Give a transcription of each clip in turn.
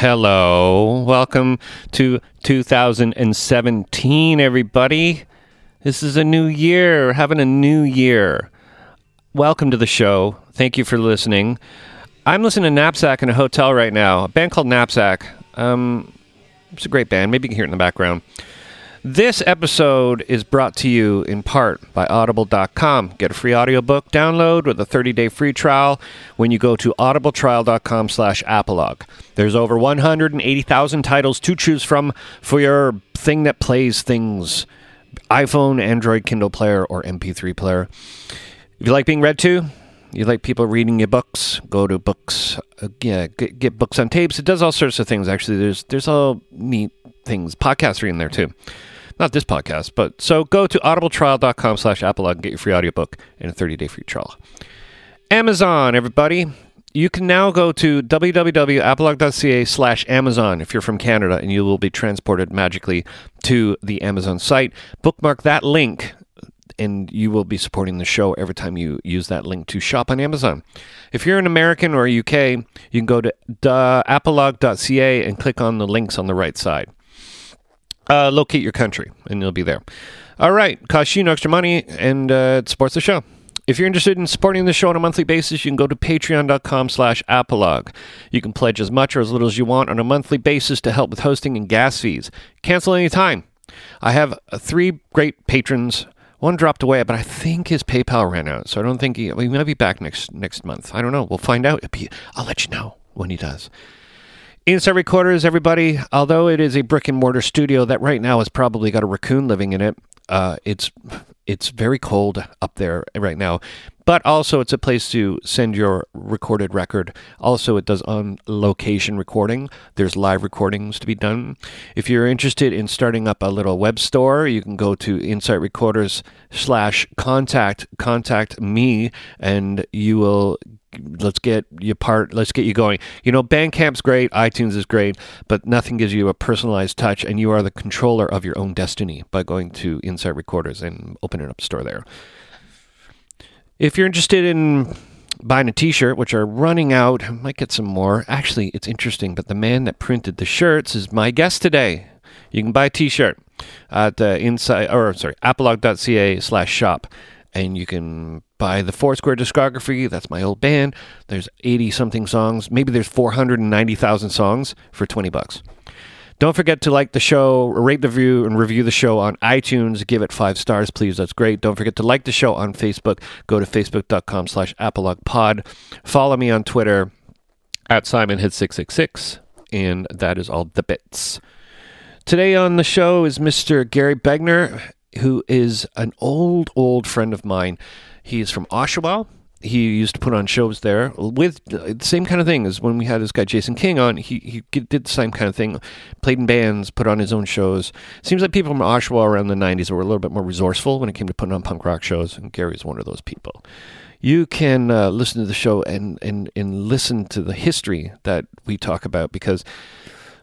Hello. Welcome to 2017, everybody. This is a new year. We're having a new year. Welcome to the show. Thank you for listening. I'm listening to Knapsack in a hotel right now, a band called Knapsack. Um, it's a great band. Maybe you can hear it in the background. This episode is brought to you in part by audible.com. Get a free audiobook download with a 30-day free trial when you go to audibletrial.com slash. There's over 180,000 titles to choose from for your thing that plays things. iPhone, Android, Kindle player, or MP3 player. If you like being read to, you like people reading your books, go to books. Uh, yeah, get, get books on tapes. It does all sorts of things. Actually, there's there's all neat things. Podcasts are in there too. Not this podcast, but so go to audibletrial.com slash apologue and get your free audiobook and a 30-day free trial. Amazon, everybody. You can now go to www.apologue.ca slash Amazon if you're from Canada, and you will be transported magically to the Amazon site. Bookmark that link and you will be supporting the show every time you use that link to shop on Amazon. If you're an American or UK, you can go to apologue.ca and click on the links on the right side. Uh, locate your country, and you'll be there. All right, costs you no extra money, and uh, it supports the show. If you're interested in supporting the show on a monthly basis, you can go to patreon.com slash apologue. You can pledge as much or as little as you want on a monthly basis to help with hosting and gas fees. Cancel anytime. I have uh, three great patrons. One dropped away, but I think his PayPal ran out, so I don't think he, well, he might be back next next month. I don't know. We'll find out. I'll let you know when he does. Inside Recorders, everybody, although it is a brick and mortar studio that right now has probably got a raccoon living in it, uh, it's it's very cold up there right now. But also, it's a place to send your recorded record. Also, it does on location recording. There's live recordings to be done. If you're interested in starting up a little web store, you can go to Insight Recorders slash contact contact me, and you will let's get you part let's get you going you know bandcamp's great itunes is great but nothing gives you a personalized touch and you are the controller of your own destiny by going to insight recorders and opening up store there if you're interested in buying a t-shirt which are running out I might get some more actually it's interesting but the man that printed the shirts is my guest today you can buy a t-shirt at uh, inside or sorry apologue.ca slash shop and you can buy the Foursquare discography. That's my old band. There's 80 something songs. Maybe there's 490,000 songs for 20 bucks. Don't forget to like the show, rate the view, and review the show on iTunes. Give it five stars, please. That's great. Don't forget to like the show on Facebook. Go to facebook.com slash apologuepod. Follow me on Twitter at SimonHit666. And that is all the bits. Today on the show is Mr. Gary Begner, who is an old, old friend of mine. He is from Oshawa. He used to put on shows there with the same kind of thing as when we had this guy Jason King on. He he did the same kind of thing, played in bands, put on his own shows. Seems like people from Oshawa around the '90s were a little bit more resourceful when it came to putting on punk rock shows, and Gary's one of those people. You can uh, listen to the show and, and and listen to the history that we talk about because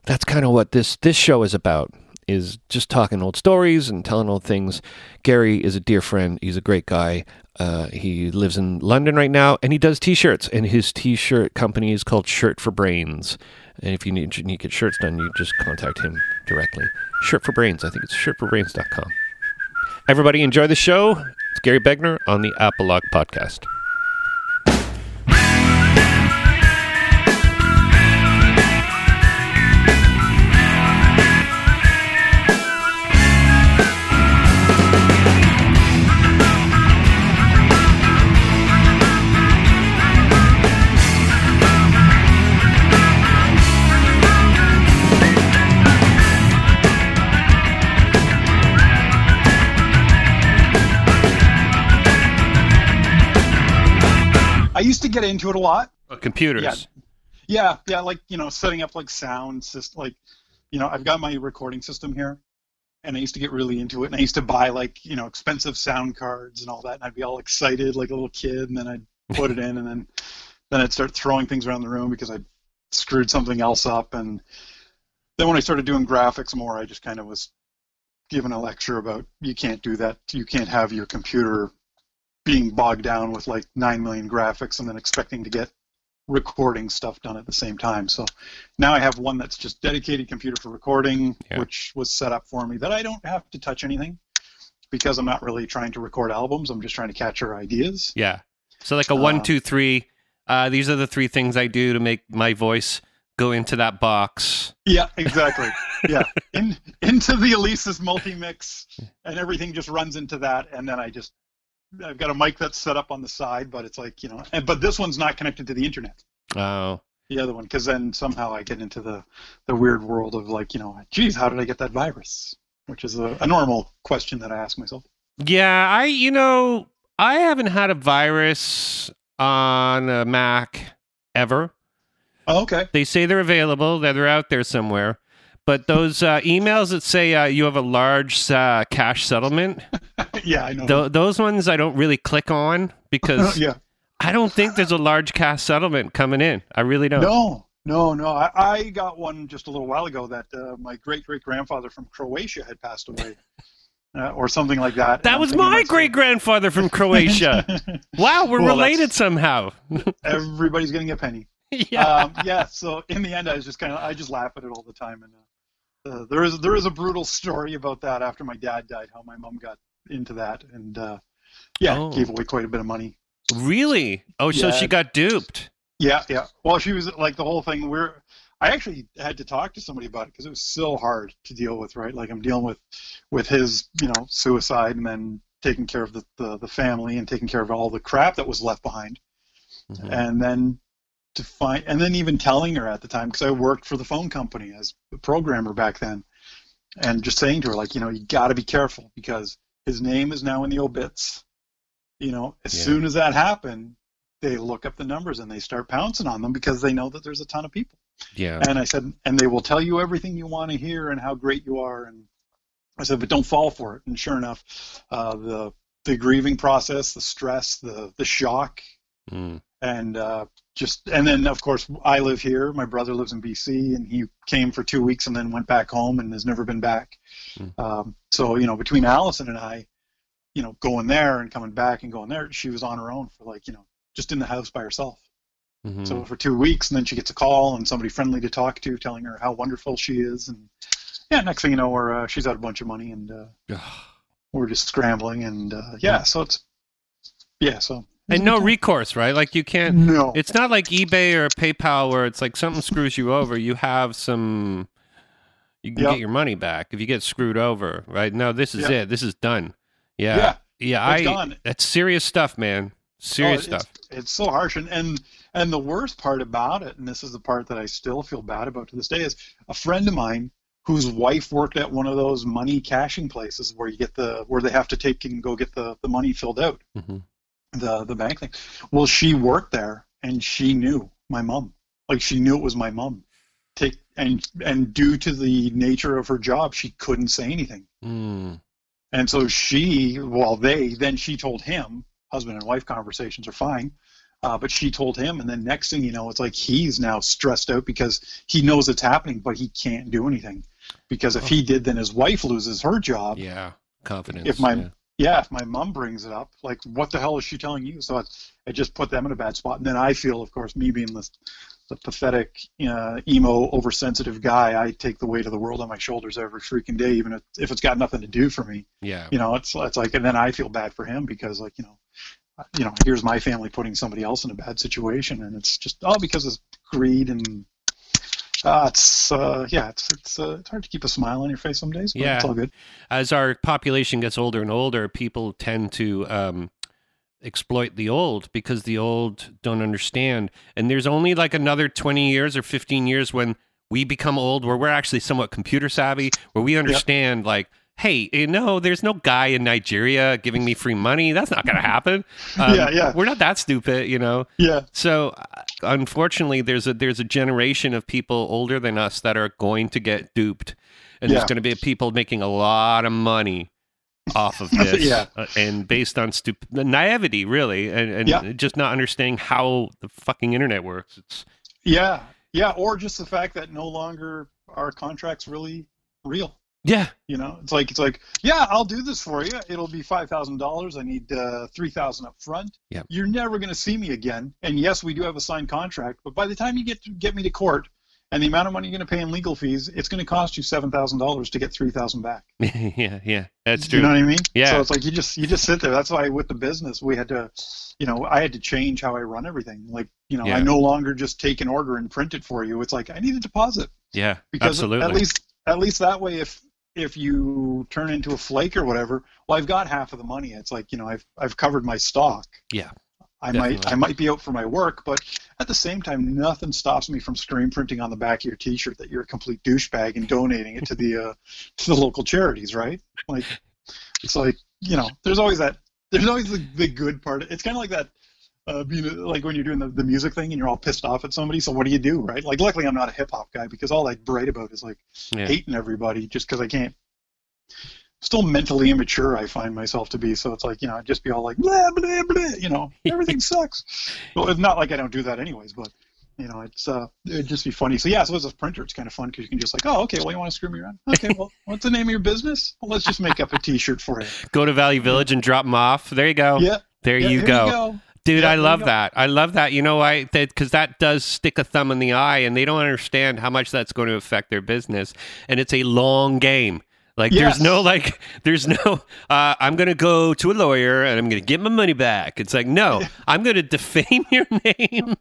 that's kind of what this this show is about is just talking old stories and telling old things. Gary is a dear friend. He's a great guy. Uh, he lives in London right now, and he does T-shirts. And his T-shirt company is called Shirt for Brains. And if you need, you need to get shirts done, you just contact him directly. Shirt for Brains. I think it's shirtforbrains.com. Everybody enjoy the show. It's Gary Begner on the Apologue Podcast. Used to get into it a lot. Uh, computers. Yeah, yeah, yeah, like you know, setting up like sound system. Like, you know, I've got my recording system here, and I used to get really into it. And I used to buy like you know expensive sound cards and all that, and I'd be all excited like a little kid, and then I'd put it in, and then then I'd start throwing things around the room because I screwed something else up, and then when I started doing graphics more, I just kind of was given a lecture about you can't do that. You can't have your computer being bogged down with like nine million graphics and then expecting to get recording stuff done at the same time. So now I have one that's just dedicated computer for recording, Yeah. which was set up for me that I don't have to touch anything because I'm not really trying to record albums. I'm just trying to capture ideas. Yeah. So like a Uh, one, two, three. Uh, these are the three things I do to make my voice go into that box. Yeah, exactly. yeah, in into the Alesis multi-mix, and everything just runs into that, and then I just I've got a mic that's set up on the side, but it's like you know, and, but this one's not connected to the internet. Oh, The other one, because then somehow I get into the the weird world of like you know, geez, how did I get that virus? Which is a, a normal question that I ask myself. yeah. I, you know, I haven't had a virus on a Mac ever. Oh, okay. They say they're available. That they're out there somewhere. But those uh, emails that say uh, you have a large uh, cash settlement, yeah, I know. th- those ones I don't really click on because yeah. I don't think there's a large cash settlement coming in. I really don't. No, no, no. I, I got one just a little while ago that uh, my great great grandfather from Croatia had passed away, uh, or something like that. That I'm was my great grandfather from Croatia. wow, we're Well, related somehow. Everybody's getting a penny. yeah. Um, yeah. So in the end, I was just kind of I just laugh at it all the time, and uh, uh, there is there is a brutal story about that after my dad died, how my mom got into that, and uh, yeah, Oh. gave away quite a bit of money. really? Oh, so she got duped. Yeah, yeah. Well, she was like the whole thing. We're I actually had to talk to somebody about it because it was so hard to deal with, right? Like I'm dealing with with his, you know, suicide and then taking care of the the, the family and taking care of all the crap that was left behind, Mhm. and then to find and then even telling her at the time because I worked for the phone company as a programmer back then, and just saying to her like, you know, you got to be careful because his name is now in the obits. You know, as Yeah. soon as that happened, they look up the numbers and they start pouncing on them because they know that there's a ton of people. Yeah. And I said, and they will tell you everything you want to hear and how great you are. And I said, but don't fall for it. And sure enough, uh, the the grieving process, the stress, the the shock, Mm. And uh, just and then of course I live here. My brother lives in BC, and he came for two weeks and then went back home and has never been back. Hmm. Um, so you know, between Allison and I, you know, going there and coming back and going there, she was on her own for like you know just in the house by herself. Mhm. So for two weeks, and then she gets a call and somebody friendly to talk to, telling her how wonderful she is, and yeah, next thing you know, we're uh, she's out a bunch of money, and uh, we're just scrambling, and uh, yeah, so it's yeah, so and no recourse, right? Like you can't. no, It's not like eBay or PayPal where it's like something screws you over. You have some. You can Yep. get your money back if you get screwed over, right? No, this is Yep. it. This is done. Yeah. yeah, Yeah. it's I. gone. That's serious stuff, man. Serious Oh, stuff. It's so harsh, and, and and the worst part about it, and this is the part that I still feel bad about to this day, is a friend of mine whose wife worked at one of those money cashing places where you get the where they have to take and go get the, the money filled out, Mhm. The the bank thing. Well, she worked there, and she knew my mom, like she knew it was my mom. Take and and due to the nature of her job, she couldn't say anything. Mm. And so she, well, they, then she told him, husband and wife conversations are fine, uh, but she told him, and then next thing you know, it's like he's now stressed out because he knows it's happening, but he can't do anything. Because if he did, then his wife loses her job. Yeah. Confidence. If my yeah. Yeah, if my mom brings it up, like, what the hell is she telling you? So it, it just put them in a bad spot. And then I feel, of course, me being the, the pathetic, uh, emo, oversensitive guy, I take the weight of the world on my shoulders every freaking day, even if, if it's got nothing to do for me Yeah. you know, it's it's like, and then I feel bad for him because, like, you know, you know, here's my family putting somebody else in a bad situation, and it's just all because of greed and. Uh, it's uh, yeah, it's it's uh, it's hard to keep a smile on your face some days, but Yeah. it's all good. as our population gets older and older, people tend to um, exploit the old because the old don't understand. And there's only like another 20 years or 15 years when we become old where we're actually somewhat computer savvy, where we understand like, hey, you know, there's no guy in Nigeria giving me free money. That's not going to happen. Um, Yeah, yeah. We're not that stupid, you know. Yeah, So uh, unfortunately, there's a there's a generation of people older than us that are going to get duped, and there's going to be people making a lot of money off of this, Yeah. uh, and based on stupid naivety, really, and, and Yeah. just not understanding how the fucking internet works. It's yeah, yeah, or just the fact that no longer are contracts really real. Yeah. You know, it's like it's like, yeah, I'll do this for you. It'll be five thousand dollars. I need uh, three thousand up front. Yep. You're never going to see me again. And yes, we do have a signed contract, but by the time you get to get me to court, and the amount of money you're going to pay in legal fees, it's going to cost you seven thousand dollars to get three thousand back. yeah, yeah, that's true. You know what I mean? Yeah. So it's like you just you just sit there. That's why with the business we had to, you know, I had to change how I run everything. Like you know, Yeah. I no longer just take an order and print it for you. It's like I need a deposit yeah, because absolutely. at least at least that way if if you turn into a flake or whatever, well I've got half of the money. It's like you know I've I've covered my stock. Yeah, I definitely. might I might be out for my work, but at the same time, nothing stops me from screen printing on the back of your T-shirt that you're a complete douchebag and donating it to the uh, to the local charities, right? Like it's like you know, there's always that. There's always the, the good part. It's kind of like that. Uh, being like when you're doing the, the music thing and you're all pissed off at somebody. So what do you do, right? Like, luckily I'm not a hip hop guy because all I write about is like yeah. hating everybody just because I can't. Still mentally immature, I find myself to be. So it's like you know, I'd just be all like blah blah blah. You know, everything sucks. Well, it's not like I don't do that anyways, but you know, it's uh, it'd just be funny. So yeah, so as a printer, it's kind of fun because you can just like, oh, okay, well, you want to screw me around? Okay, well, what's the name of your business? Well, let's just make up a T-shirt for you. Go to Value Village and drop them off. There you go. Yeah, there yeah, you go. You go. Dude, I love that. I love that. You know why? Because that does stick a thumb in the eye, and they don't understand how much that's going to affect their business. And it's a long game. Like Yes. there's no like there's no uh, I'm gonna go to a lawyer and I'm gonna get my money back. It's like no, I'm gonna defame your name.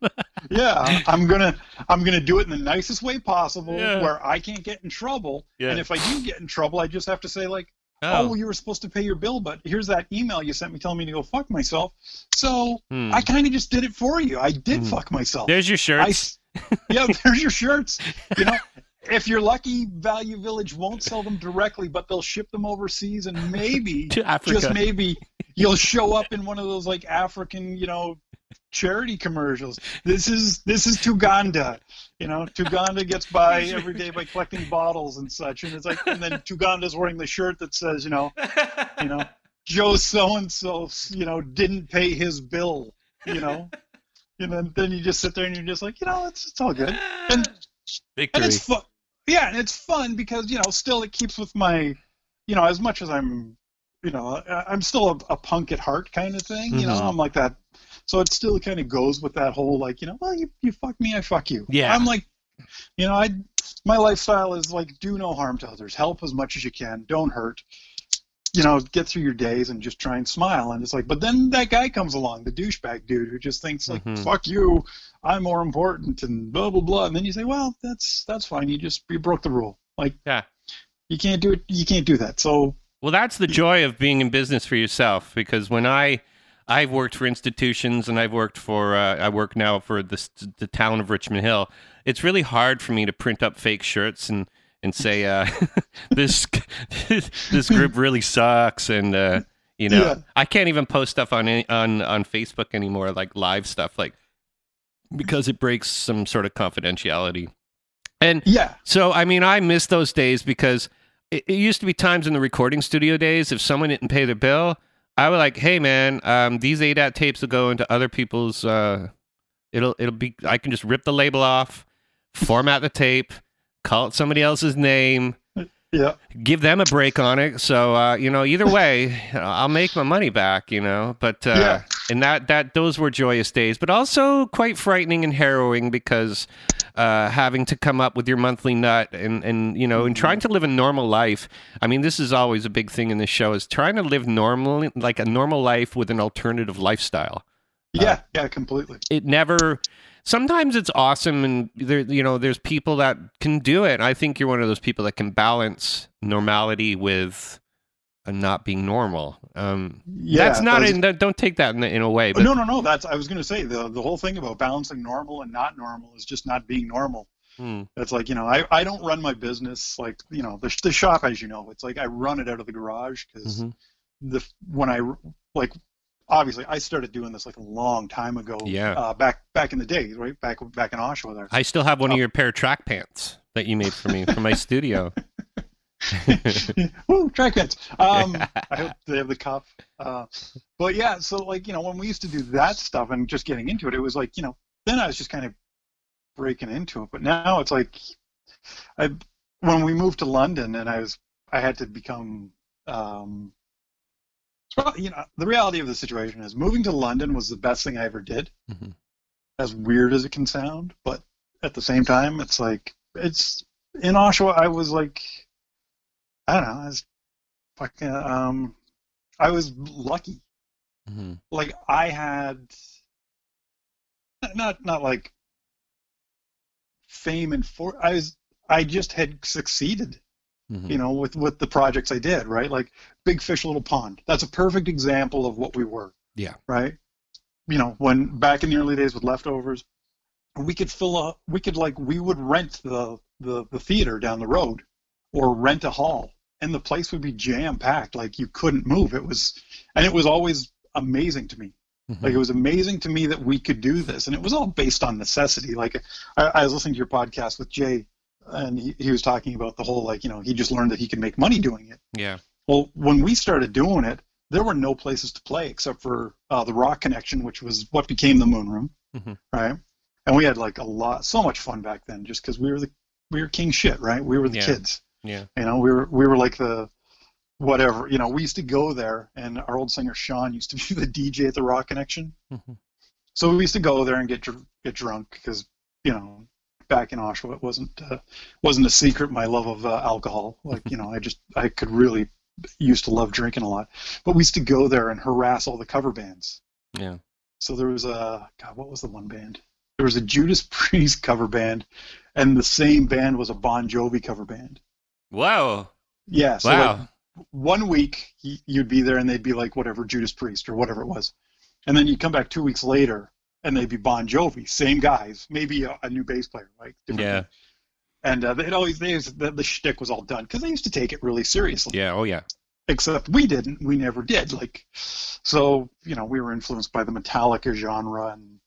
Yeah, I'm gonna I'm gonna do it in the nicest way possible, Yeah. where I can't get in trouble. Yeah. And if I do get in trouble, I just have to say like, oh, you were supposed to pay your bill, but here's that email you sent me telling me to go fuck myself. So Hmm. I kind of just did it for you. I did Hmm. fuck myself. there's your I shirts. s- yeah, there's your shirts. You know, if you're lucky, Value Village won't sell them directly, but they'll ship them overseas, and maybe, To Africa. just maybe, you'll show up in one of those like African, you know, charity commercials. This is this is Tuganda. You know, Tuganda gets by every day by collecting bottles and such, and it's like, and then Tuganda's wearing the shirt that says, you know, you know, Joe so and so, you know, didn't pay his bill. You know. And then, then you just sit there and you're just like, you know, it's, it's all good. And Victory. and it's fun. Yeah, and it's fun because you know, still it keeps with my, you know, as much as I'm, you know, I'm still a, a punk at heart kind of thing. You know, Mhm. I'm like that. So it still kind of goes with that whole like, you know, well, you you fuck me, I fuck you. Yeah. I'm like, you know, I my lifestyle is like do no harm to others, help as much as you can, don't hurt. You know, get through your days and just try and smile. And it's like, but then that guy comes along, the douchebag dude who just thinks like, Mhm. fuck you, I'm more important and blah blah blah. And then you say, well, that's that's fine. You just you broke the rule. Like, Yeah. you can't do it. You can't do that. So Well, that's the joy of being in business for yourself. Because when I, I've worked for institutions, and I've worked for, uh, I work now for the the town of Richmond Hill. It's really hard for me to print up fake shirts and and say uh, this this group really sucks, and uh, you know, Yeah. I can't even post stuff on any, on on Facebook anymore, like live stuff, like because it breaks some sort of confidentiality. And yeah, so, I mean, I miss those days because it, it used to be times in the recording studio days, if someone didn't pay their bill, I would like, hey, man, um, these ADAT tapes will go into other people's. Uh, it'll it'll be. I can just rip the label off, format the tape, call it somebody else's name, yeah, give them a break on it. So uh, you know, either way, I'll make my money back. You know, but uh, Yeah. and that that those were joyous days, but also quite frightening and harrowing because uh, having to come up with your monthly nut and and you know and trying to live a normal life. I mean, this is always a big thing in this show is trying to live normally, like a normal life with an alternative lifestyle yeah, yeah, completely. it never sometimes it's awesome and there you know there's people that can do it i think you're one of those people that can balance normality with uh, not being normal um Yeah, that's not that's- in don't take that in, in a way but no, no, no. That's I was going to say the the whole thing about balancing normal and not normal is just not being normal. Hmm. It's like you know I, I don't run my business like you know the the shop as you know it's like I run it out of the garage because Mhm. the when I like obviously I started doing this like a long time ago Yeah. uh, back back in the day right back back in Oshawa there i still have Oh. one of your pair of track pants that you made for me from my studio Woo, track pants. Um, I hope they have the cuff. Uh, but yeah, so like you know, when we used to do that stuff and just getting into it, it was like you know, then I was just kind of breaking into it. But now it's like, I when we moved to London and I was I had to become. Um, you know, the reality of the situation is moving to London was the best thing I ever did. Mhm. As weird as it can sound, but at the same time, it's like it's in Oshawa. I was like, I don't know, I was fucking. Um, I was lucky. hmm Like I had not not like fame and for I was I just had succeeded hmm you know, with with the projects I did, right? Like Big Fish Little Pond. That's a perfect example of what we were. Yeah. Right. You know, when back in the early days with leftovers, we could fill up we could like, we would rent the the the theater down the road, or rent a hall, and the place would be jam packed, like you couldn't move. It was, and it was always amazing to me. Mhm. Like it was amazing to me that we could do this, and it was all based on necessity. Like I, I was listening to your podcast with Jay, and he, he was talking about the whole like you know he just learned that he could make money doing it. yeah. Well, when we started doing it, there were no places to play except for uh, the Rock Connection, which was what became the Moon Room, Mhm. right? And we had like a lot, so much fun back then, just because we were the we were king shit, right? We were the Yeah. kids. Yeah. You know, we were we were like the whatever. You know, we used to go there, and our old singer Sean used to be the DJ at the Rock Connection. Mhm. So we used to go there and get dr- get drunk because you know back in Oshawa it wasn't uh, wasn't a secret my love of uh, alcohol. Like you know, I just I could really used to love drinking a lot. But we used to go there and harass all the cover bands. Yeah. So there was a God, what was the one band? There was a Judas Priest cover band, and the same band was a Bon Jovi cover band. Wow. Yeah. So wow. like one week you'd be there and they'd be like whatever Judas Priest or whatever it was, and then you'd come back two weeks later and they'd be Bon Jovi, same guys, maybe a, a new bass player, right? Different Yeah. And uh, they'd always they used, the, the shtick was all done because they used to take it really seriously. yeah. Oh yeah. Except we didn't. We never did. Like, so you know, we were influenced by the Metallica genre and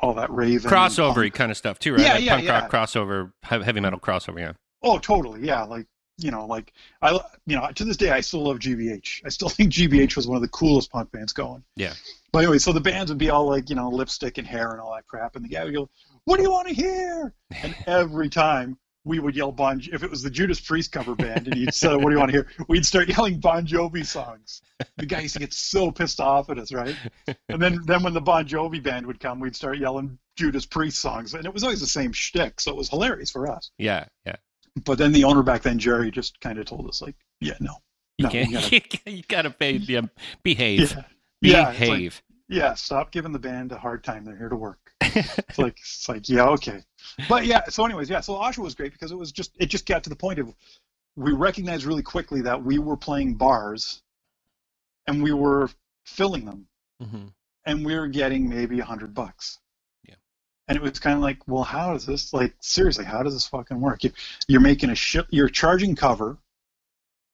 all that rave and Crossover kind of stuff too, right? Yeah, Like yeah, punk yeah. rock crossover, heavy metal crossover. Yeah. Oh, totally. Yeah, like you know, like I, you know, to this day I still love GBH. I still think GBH was one of the coolest punk bands going. Yeah. But anyway, so the bands would be all like, you know, lipstick and hair and all that crap, and the guy would go, "What do you want to hear?" And every time we would yell Bon. If it was the Judas Priest cover band, and he'd say, "What do you want to hear?" We'd start yelling Bon Jovi songs. The guy used to get so pissed off at us, right? And then, then when the Bon Jovi band would come, we'd start yelling Judas Priest songs, and it was always the same shtick, so it was hilarious for us. Yeah. Yeah. But then the owner back then, Jerry, just kind of told us like, yeah, no, You no, can't. you gotta, You gotta pay. Yeah, behave. yeah, yeah, like, Behave. yeah, stop giving the band a hard time. They're here to work. It's like, it's like, yeah, okay. But yeah, so anyways, yeah, so Oshawa was great because it was just, it just got to the point of, we recognized really quickly that we were playing bars, and we were filling them, Mhm. and we were getting maybe a hundred bucks. And it was kind of like, well, how does this, like, seriously, how does this fucking work? You, you're making a shit, you're charging cover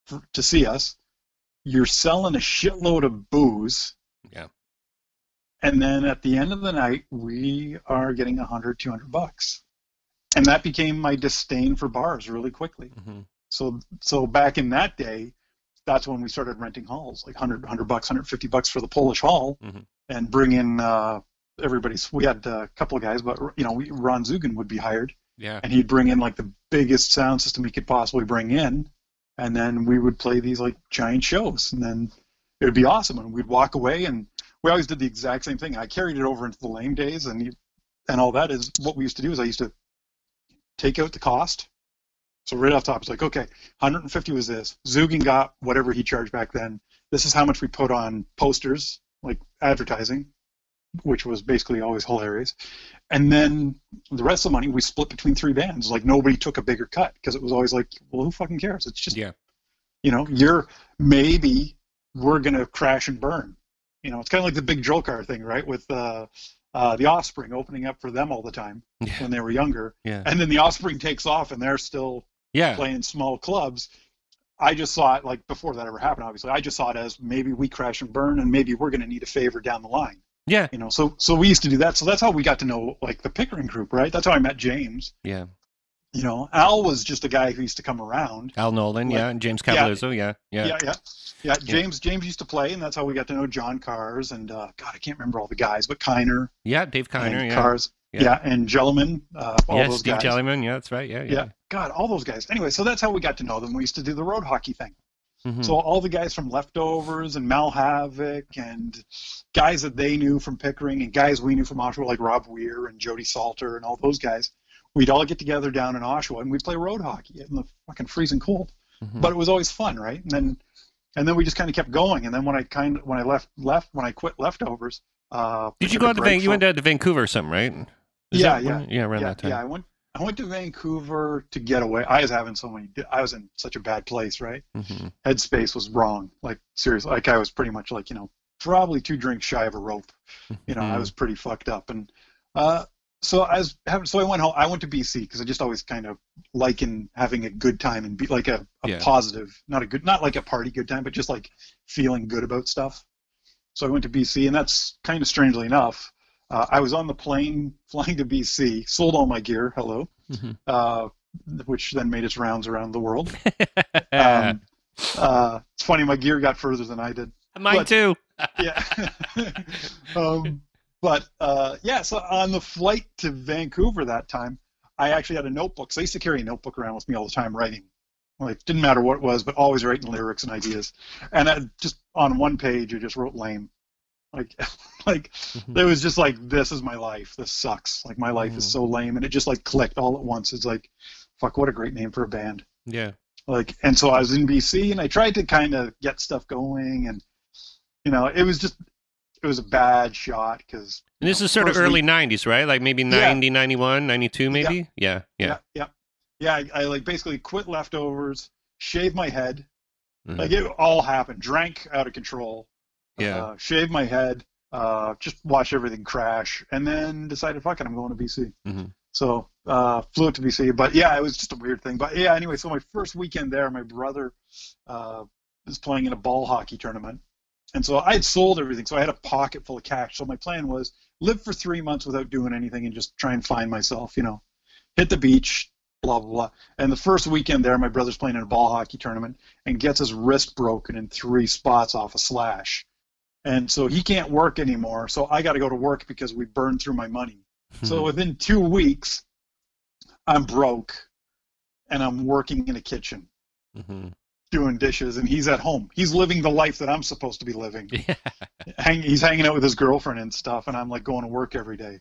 for, to see us. You're selling a shitload of booze. Yeah. And then at the end of the night, we are getting a hundred, two hundred bucks. And that became my disdain for bars really quickly. Mhm. So, so back in that day, that's when we started renting halls, like 100, 100 bucks, 150 bucks for the Polish hall, Mhm. and bring in uh, everybody's. We had a couple of guys, but you know, we, Ron Zugan would be hired, Yeah. and he'd bring in like the biggest sound system he could possibly bring in, and then we would play these like giant shows, and then it would be awesome, and we'd walk away, and we always did the exact same thing. I carried it over into the lame days, and you, and all that is what we used to do is I used to take out the cost. So right off top, it's like, okay, 150 was this. Zugan got whatever he charged back then. This is how much we put on posters, like advertising, which was basically always hilarious. And then the rest of the money we split between three bands. Like nobody took a bigger cut because it was always like, well, who fucking cares? It's just, Yeah. you know, you're maybe we're gonna crash and burn. You know, it's kind of like the big drill car thing, right? With uh, uh, the Offspring opening up for them all the time Yeah. when they were younger, Yeah. and then the Offspring takes off and they're still Yeah. playing small clubs. I just saw it like before that ever happened. Obviously, I just saw it as maybe we crash and burn, and maybe we're going to need a favor down the line. Yeah. You know, so so we used to do that. So that's how we got to know like the Pickering group, right? That's how I met James. Yeah. You know, Al was just a guy who used to come around. Al Nolan. Like- yeah. And James Yeah. Cavalluzzo. Yeah. Yeah. Yeah, yeah, yeah. James James used to play, and that's how we got to know John Cars and uh, God, I can't remember all the guys, but Kiner Yeah. Dave Kiner. Yeah. Cars. Yeah. Yeah, and Jelliman, uh, all yeah, those Steve guys. Jellyman. Yeah, that's right. Yeah, yeah. Yeah, God, all those guys. Anyway, so that's how we got to know them. We used to do the road hockey thing. Mhm. So all the guys from Leftovers and Mal Havoc and guys that they knew from Pickering and guys we knew from Oshawa like Rob Weir and Jody Salter and all those guys, we'd all get together down in Oshawa and we'd play road hockey in the fucking freezing cold. Mhm. But it was always fun, right? And then and then we just kind of kept going. And then when I kind of when I left left when I quit Leftovers, uh, Did you go out to Van? You went out to Vancouver or something, right? Is Yeah, yeah. yeah, around yeah, that time. yeah, I went I went to Vancouver to get away. I was having so many. I was in such a bad place, right? hmm headspace was wrong. Like seriously, like I was pretty much like you know probably two drinks shy of a rope. You know, I Mhm. was pretty fucked up, and uh, so I was having. So I went home. I went to BC because I just always kind of like in having a good time and be like a, a Yeah. positive, not a good, not like a party good time, but just like feeling good about stuff. So I went to BC, and that's kind of strangely enough. Uh, I was on the plane flying to BC, sold all my gear. Hello. Mhm. Uh, which then made its rounds around the world. Um, uh, it's funny, my gear got further than I did. Mine but- too. Yeah. um, but uh, yeah, so on the flight to Vancouver that time, I actually had a notebook. So I used to carry a notebook around with me all the time, writing. Like it didn't matter what it was, but always writing lyrics and ideas. And I just on one page, I just wrote lame. Like, like Mhm. it was just like this is my life. This sucks. Like my life is Mhm. so lame, and it just like clicked all at once. It's like, fuck, what a great name for a band Yeah. like and so i was in bc and i tried to kind of get stuff going and you know it was just it was a bad shot because And this is sort of early 90s, right? Like maybe 90, 91, 92 maybe? Yeah. Yeah. yeah yeah, I, I like basically quit leftovers shaved my head Mhm. like it all happened drank out of control Yeah. uh, shaved my head uh, just watch everything crash and then decided fuck it i'm going to bc Mhm. so uh, flew up to bc but yeah it was just a weird thing. But yeah anyway so my first weekend there my brother uh, was playing in a ball hockey tournament. And so i had sold everything so i had a pocket full of cash. So my plan was live for three months without doing anything and just try and find myself you know hit the beach blah blah blah. And the first weekend there my brother's playing in a ball hockey tournament and gets his wrist broken in three spots off a slash and so he can't work anymore. So i got to go to work because we burned through my money. Mm-hmm. so within two weeks i'm broke and i'm working in a kitchen. Mhm. doing dishes and he's at home. He's living the life that i'm supposed to be living. Yeah. Hang, he's hanging out with his girlfriend and stuff and i'm like going to work every day.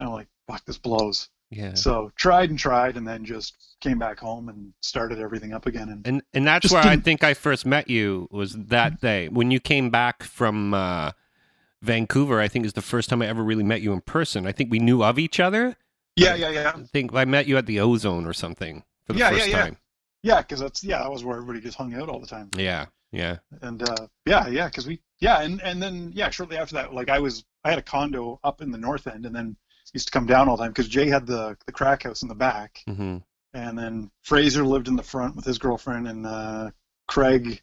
And i'm like fuck this blows Yeah. so tried and tried and then just came back home and started everything up again and And and that's where I didn't- think I first met you was that day when you came back from uh, Vancouver. I think is the first time I ever really met you in person. I think we knew of each other. yeah yeah yeah I think I met you at the Ozone or something for the Yeah, first yeah, yeah. time. yeah because that's yeah that was where everybody just hung out all the time Yeah, yeah, and uh, yeah, yeah, because we yeah, and and then yeah, shortly after that, like I was I had a condo up in the north end, and then used to come down all the time because Jay had the the crack house in the back, hmm and then Fraser lived in the front with his girlfriend, and uh, Craig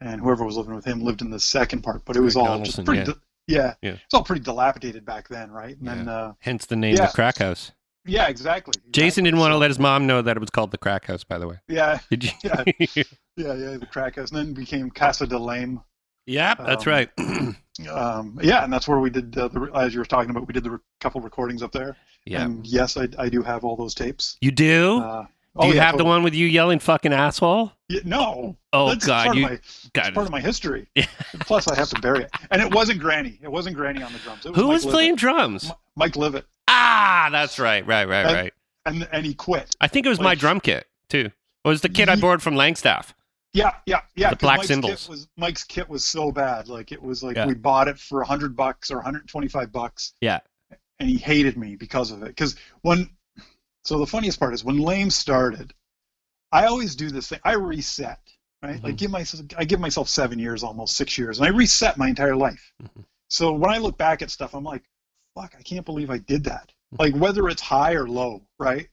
and whoever was living with him lived in the second part, but it was Craig all Donaldson, just pretty yeah. di- yeah, Yeah. it's all pretty dilapidated back then, right? And then uh, Hence the name Yeah. the Crack House. yeah, exactly. Jason didn't want to let his mom know that it was called the Crack House. By the way, Yeah, did you? Yeah. yeah, yeah, the crack house, and then became Casa de Lame. Yeah, that's Um, right. Um, yeah, and that's where we did uh, the as you were talking about. We did the re- couple recordings up there. yeah, And yes, I, I do have all those tapes. you do. Uh, do oh, you yeah, have the one with you yelling "fucking asshole"? Yeah, no. Oh that's God, part you of my, got it's part of my history. Yeah. Plus, I have to bury it. And it wasn't Granny. It wasn't Granny on the drums. It was Who Mike was Livet. playing drums? M- Mike Livet, Ah, that's right, right, right, And- right. and and he quit. I think it was my drum kit too. It was the kit I borrowed from Langstaff. Yeah, yeah, yeah. The black Mike's cymbals. Kit was Mike's kit was so bad. Like it was like Yeah. we bought it for hundred bucks or 125 bucks. Yeah. And he hated me because of it. Because when, so the funniest part is when Lame started, I always do this thing. I reset. Right. Mhm. Like give myself, I give myself seven years, almost six years, and I reset my entire life. Mhm. So when I look back at stuff, I'm like, fuck, I can't believe I did that. Like whether it's high or low, right?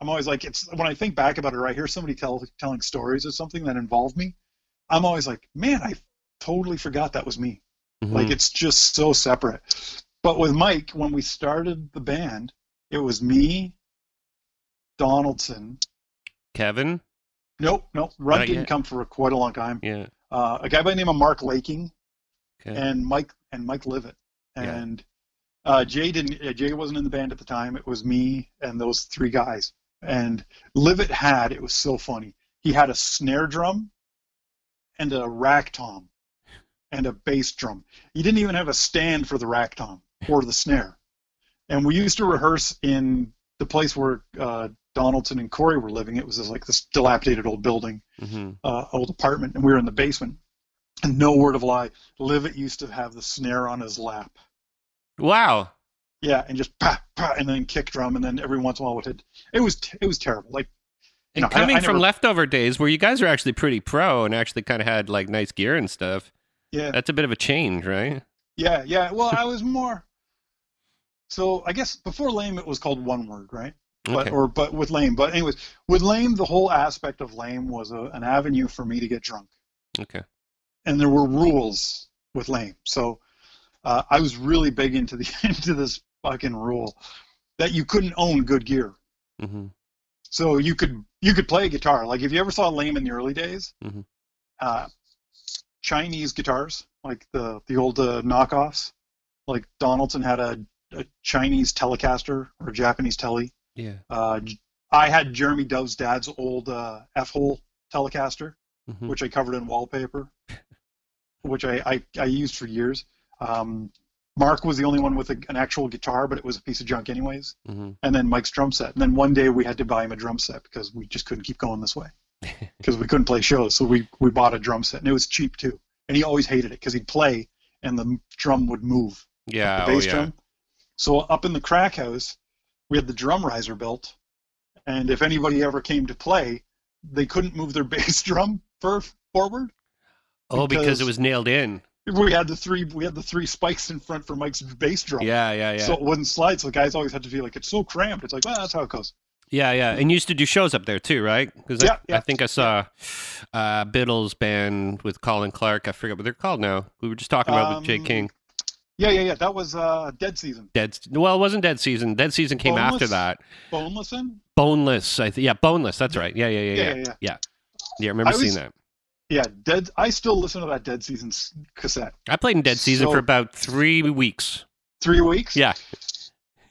I'm always like, it's when I think back about it, or I hear somebody tell telling stories or something that involved me. I'm always like, man, I totally forgot that was me. Mhm. Like it's just so separate. But with Mike, when we started the band, it was me, Donaldson. Kevin. Nope, nope. Not didn't yet. come for quite a long time. Yeah. Uh, a guy by the name of Mark Laking Okay. and Mike and Mike Livet. Yeah. And Uh, Jay didn't. uh, Jay wasn't in the band at the time. It was me and those three guys. And Livet had it was so funny. He had a snare drum and a rack tom and a bass drum. He didn't even have a stand for the rack tom or the snare. And we used to rehearse in the place where uh, Donaldson and Corey were living. It was this, like this dilapidated old building, hmm uh, old apartment, and we were in the basement. And no word of lie, Livet used to have the snare on his lap. Wow. Yeah, and just pa pa, and then kick drum, and then every once in a while would hit. It was it was terrible. Like And know, I- coming I from never- leftover days where you guys are actually pretty pro and actually kind of had like nice gear and stuff, yeah, that's a bit of a change, right? yeah, yeah. Well, I was more. So I guess before lame it was called one word, right? But Okay. or but with lame. But anyways, with lame, the whole aspect of lame was a, an avenue for me to get drunk. Okay. and there were rules with lame. So uh, I was really big into the into this fucking rule that you couldn't own good gear. hmm So you could you could play a guitar. Like if you ever saw lame in the early days, Mhm. uh, Chinese guitars, like the the old uh, knockoffs, like Donaldson had a, a Chinese Telecaster or a Japanese Tele. Yeah. Uh, I had Jeremy Dove's dad's old uh, F-hole Telecaster. hmm which I covered in wallpaper, which I, I, I used for years. Um, Mark was the only one with a, an actual guitar, but it was a piece of junk anyways. hmm And then Mike's drum set. And then one day we had to buy him a drum set because we just couldn't keep going this way because we couldn't play shows. So we, we bought a drum set and it was cheap too. And he always hated it because he'd play and the drum would move, Yeah. the Oh, bass yeah. drum. So up in the crack house, we had the drum riser built. And if anybody ever came to play, they couldn't move their bass drum for, forward Oh, because because- it was nailed in. We had the three we had the three spikes in front for Mike's bass drum. Yeah, yeah, yeah. So it wouldn't slide. So the guys always had to be like, it's so cramped. It's like, well, that's how it goes. Yeah, yeah, and you used to do shows up there too, right? Because Yeah, I, I think I saw uh, Biddle's band with Colin Clark. I forget what they're called now. We were just talking about with Jay Um, King. Yeah, yeah, yeah. That was uh, Dead Season. Dead. Well, it wasn't Dead Season. Dead Season came after that. Boneless in? Boneless. I th- yeah, Boneless. That's right. Yeah, yeah, yeah, yeah. Yeah, Yeah, yeah, yeah. I remember I seeing was- that. Yeah, Dead. I still listen to that Dead Season cassette. I played in Dead Season So- for about three weeks. Three weeks. Yeah.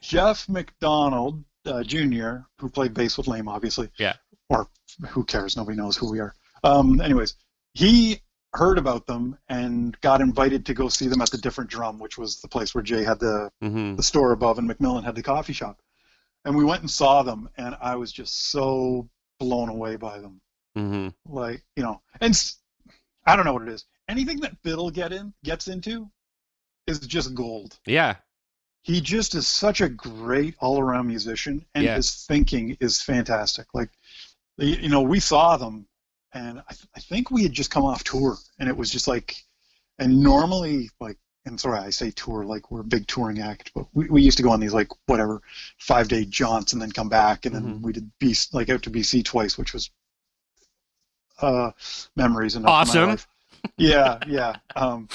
Jeff McDonald uh, Jr., who played bass with Lame, obviously. Yeah. Or who cares? Nobody knows who we are. Um, anyways, he heard about them and got invited to go see them at the Different Drum, which was the place where Jay had the hmm the store above, and McMillan had the coffee shop. And we went and saw them, and I was just so blown away by them. Hmm Like, you know, and I don't know what it is. Anything that Biddle get in gets into is just gold. Yeah. He just is such a great all-around musician, and Yeah. his thinking is fantastic. Like, you know, we saw them, and I, th- I think we had just come off tour, and it was just like, and normally, like, and sorry, I say tour like we're a big touring act, but we, we used to go on these like whatever five day jaunts and then come back, and then Mhm. we did BC, like out to BC twice, which was uh, memories enough. in Awesome. life. Yeah, yeah, um,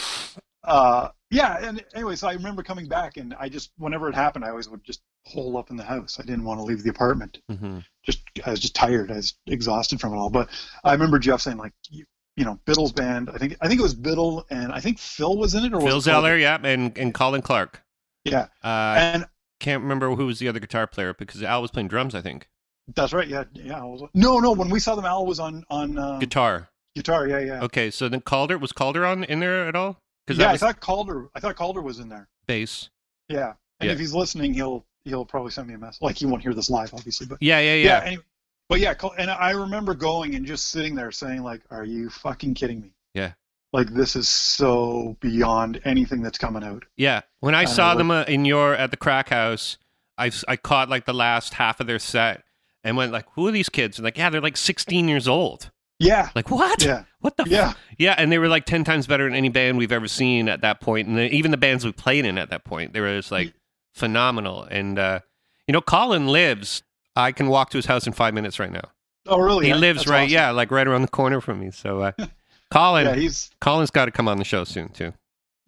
uh, yeah. And anyway, so I remember coming back, and I just whenever it happened, I always would just hole up in the house. I didn't want to leave the apartment. hmm Just I was just tired. I was exhausted from it all. But I remember Jeff saying like. You, you know, Biddle's band. I think I think it was Biddle, and I think Phil was in it, or was Phil it Zeller, yeah, and and Colin Clark. Yeah, Uh, I and can't remember who was the other guitar player because Al was playing drums. I think That's right. Yeah, yeah. Was, no, no. When we saw them, Al was on on uh, guitar. guitar. Yeah, yeah. Okay, so then Calder was Calder on in there at all? Because yeah, that I thought Calder. I thought Calder was in there. bass. Yeah, and Yeah. if he's listening, he'll he'll probably send me a message. Like he won't hear this live, obviously, but Yeah, yeah, yeah. yeah. anyway, but yeah, and I remember going and just sitting there saying like, "Are you fucking kidding me?" Yeah. Like this is so beyond anything that's coming out. Yeah, when I saw them uh, in your at the crack house, I I caught like the last half of their set and went like, "Who are these kids?" And like, yeah, they're like 16 years old. Yeah. Like what? Yeah. What the? f-" Yeah. Yeah, and they were like 10 times better than any band we've ever seen at that point, and the, even the bands we played in at that point, they were just like phenomenal. And uh, you know, Colin lives. I can walk to his house in five minutes right now. Oh, really? He Yeah, lives that's right, awesome. yeah, like right around the corner from me. So, uh, Colin, Yeah, he's Colin's got to come on the show soon too.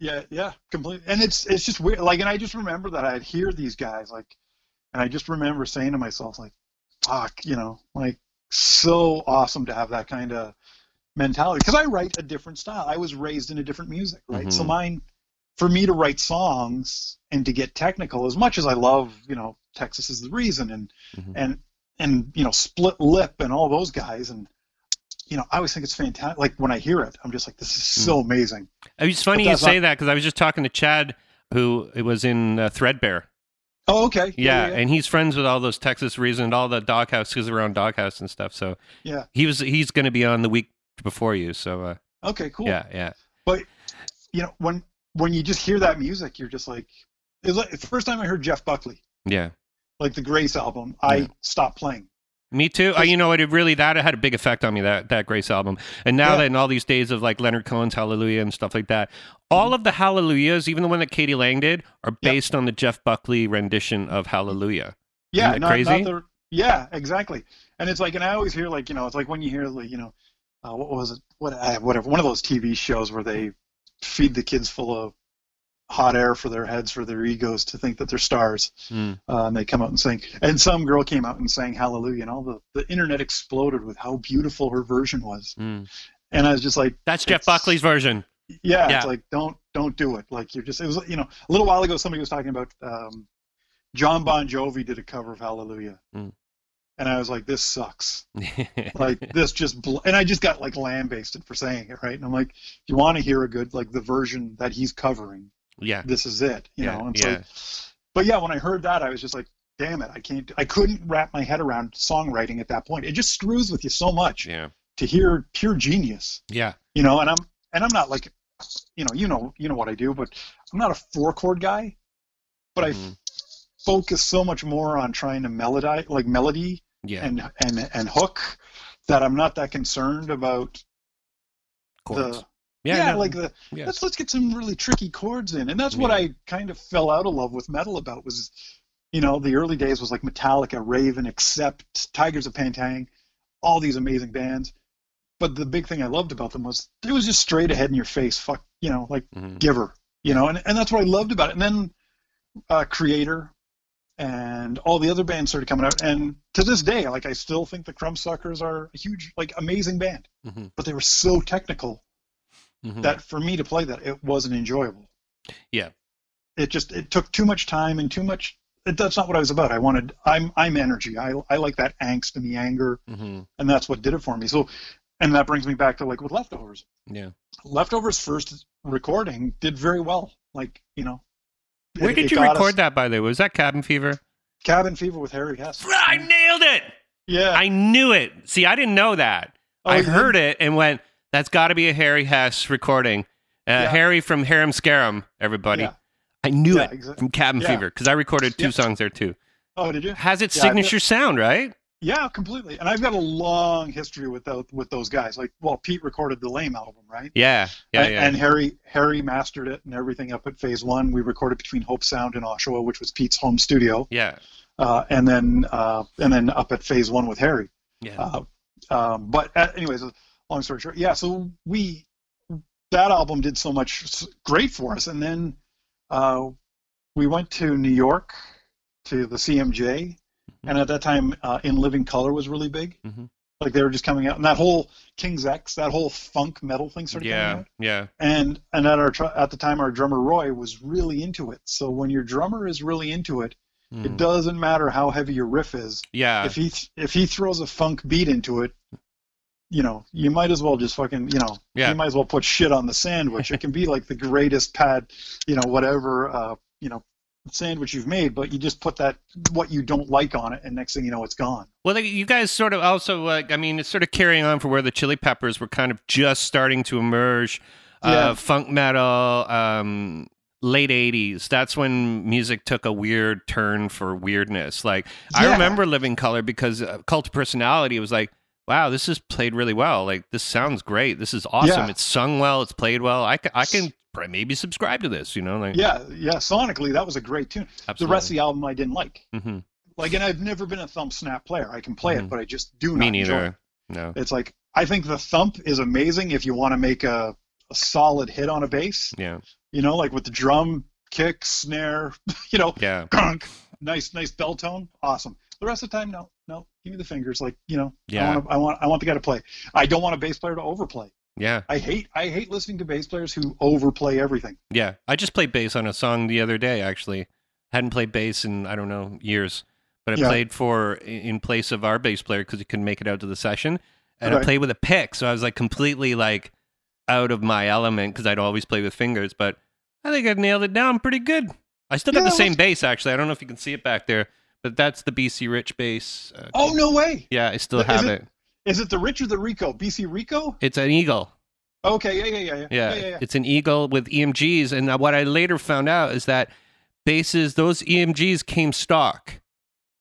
Yeah, yeah, completely. And it's it's just weird. Like, and I just remember that I'd hear these guys like, and I just remember saying to myself like, "Fuck," you know, like so awesome to have that kind of mentality. Because I write a different style. I was raised in a different music, right? So Mhm. mine, for me to write songs and to get technical, as much as I love, you know, Texas is the reason and Mhm. and and you know, split lip and all those guys and you know, I always think it's fantastic. Like when I hear it, I'm just like, this is so amazing. It's funny you say not- that because I was just talking to Chad, who it was in uh, Threadbare. Oh, okay. Yeah, yeah, and he's friends with all those Texas Reason and all the doghouse because around doghouse and stuff. So yeah. he was he's going to be on the week before you. So uh, Okay, cool. yeah, yeah, But You know, when when you just hear that music, you're just like, it's like the first time I heard Jeff Buckley, yeah. like the Grace album, I Yeah. stopped playing. Me too. Uh, you know what? It really that had a big effect on me that that Grace album. And now Yeah. that in all these days of like Leonard Cohen's Hallelujah and stuff like that, all of the Hallelujahs, even the one that k.d. lang did, are based on the Jeff Buckley rendition of Hallelujah. Yeah, not, crazy? not the yeah, exactly. And it's like, and I always hear like, you know, it's like when you hear like, you know, uh, what was it? What whatever one of those TV shows where they feed the kids full of hot air for their heads for their egos to think that they're stars, Mm. uh, and they come out and sing. And some girl came out and sang Hallelujah, and all the the internet exploded with how beautiful her version was. Mm. And I was just like, That's Jeff Buckley's version. yeah, Yeah. it's like don't don't do it. Like you're just it was you know a little while ago somebody was talking about um, Jon Bon Jovi did a cover of Hallelujah, Mm. and I was like this sucks. Like this just bl-. and I just got like lambasted for saying it right. And I'm like, if you want to hear a good like the version that he's covering, yeah, this is it. You Yeah, know. And yeah. so, but yeah, when I heard that, I was just like, damn it, I can't. I couldn't wrap my head around songwriting at that point. It just screws with you so much yeah, to hear pure genius yeah. you know and i'm and i'm not like you know you know you know what i do but i'm not a four chord guy but i Mhm. focus so much more on trying to melody like melody yeah. and and and hook that i'm not that concerned about Chords. the yeah, no, like the yeah. let's let's get some really tricky chords in and that's what Yeah. i kind of fell out of love with metal about was you know the early days was like metallica raven accept Tigers of Pan Tang all these amazing bands but the big thing i loved about them was it was just straight ahead in your face fuck you know like Mhm. giver you know and, and that's what i loved about it and then uh, Kreator and all the other bands started coming out and to this day like i still think the crumbsuckers are a huge like amazing band Mhm. but they were so technical Mhm. that for me to play that it wasn't enjoyable Yeah. it just it took too much time and too much it, that's not what i was about i wanted i'm i'm energy i i like that angst and the anger Mhm. and that's what did it for me so and that brings me back to like with leftovers Yeah. leftovers first recording did very well like you know Where it- did it you record us- that, by the way? Was that Cabin Fever? cabin fever with harry hess I nailed it. yeah I knew it. See, I didn't know that. Oh, I heard it and went, "That's got to be a Harry Hess recording." Uh, Yeah. Harry from Harem Scarum, everybody. Yeah. I knew Yeah, it exa- from Cabin. Fever because I recorded two songs there too. oh did you Has its signature sound, right? yeah completely and i've got a long history with those with those guys like well pete recorded the lame album right Yeah, yeah, and, yeah. and Harry Harry mastered it and everything up at Phase One. We recorded between Hope Sound and Oshawa, which was Pete's home studio, yeah, uh, and then uh, and then up at Phase One with Harry. yeah. Uh, um, but uh, anyways, long story short, yeah. So we that album did so much great for us, and then uh, we went to New York to the CMJ, and at that time, uh, In Living Color was really big. Mhm. Like they were just coming out, and that whole King's X, that whole funk metal thing started coming yeah, out yeah, yeah. and and at our at the time our drummer Roy was really into it. So when your drummer is really into it, it Mm. doesn't matter how heavy your riff is. yeah. If he th- if he throws a funk beat into it, you know, you might as well just fucking, you know, Yeah. you might as well put shit on the sandwich. it can be like the greatest pad, you know, whatever, uh, you know, sandwich you've made, but you just put that what you don't like on it, and next thing you know, it's gone. Well, you guys sort of also like I mean, it's sort of carrying on for where the Chili Peppers were kind of just starting to emerge. Uh, Yeah. funk metal, um, late '80s. That's when music took a weird turn for weirdness. Like I remember Living Color because uh, Cult of Personality was like, wow, this is played really well. Like this sounds great. This is awesome. Yeah. It's sung well. It's played well. I can, I can maybe subscribe to this. You know, like Yeah, yeah. Sonically, that was a great tune. The rest of the album I didn't like. hmm Like, and I've never been a thump snap player. I can play Mhm. it, but I just do not me enjoy it. neither. No. It's like I think the thump is amazing if you want to make a, a solid hit on a bass. Yeah. You know, like with the drum, kick, snare. You know, Yeah. gunk, nice, nice bell tone, awesome. The rest of the time, no, no. Give me the fingers. Like you know, Yeah. I want, I want, I want the guy to play. I don't want a bass player to overplay. Yeah, I hate I hate listening to bass players who overplay everything. yeah. I just played bass on a song the other day. Actually, hadn't played bass in I don't know years, but I Yeah. played for in place of our bass player because he couldn't make it out to the session, and I played with a pick, so I was like completely like out of my element because I'd always play with fingers. But I think I nailed it down pretty good. I still got Yeah, the same let's- bass actually. I don't know if you can see it back there, but that's the BC Rich bass. Uh, Oh no way! yeah, I still Is have it- it? Is it the Rich or the Rico? BC Rico? It's an eagle. Okay, yeah, yeah, yeah, yeah, Yeah, yeah, yeah. it's an eagle with EMGs, and what I later found out is that bases those EMGs came stock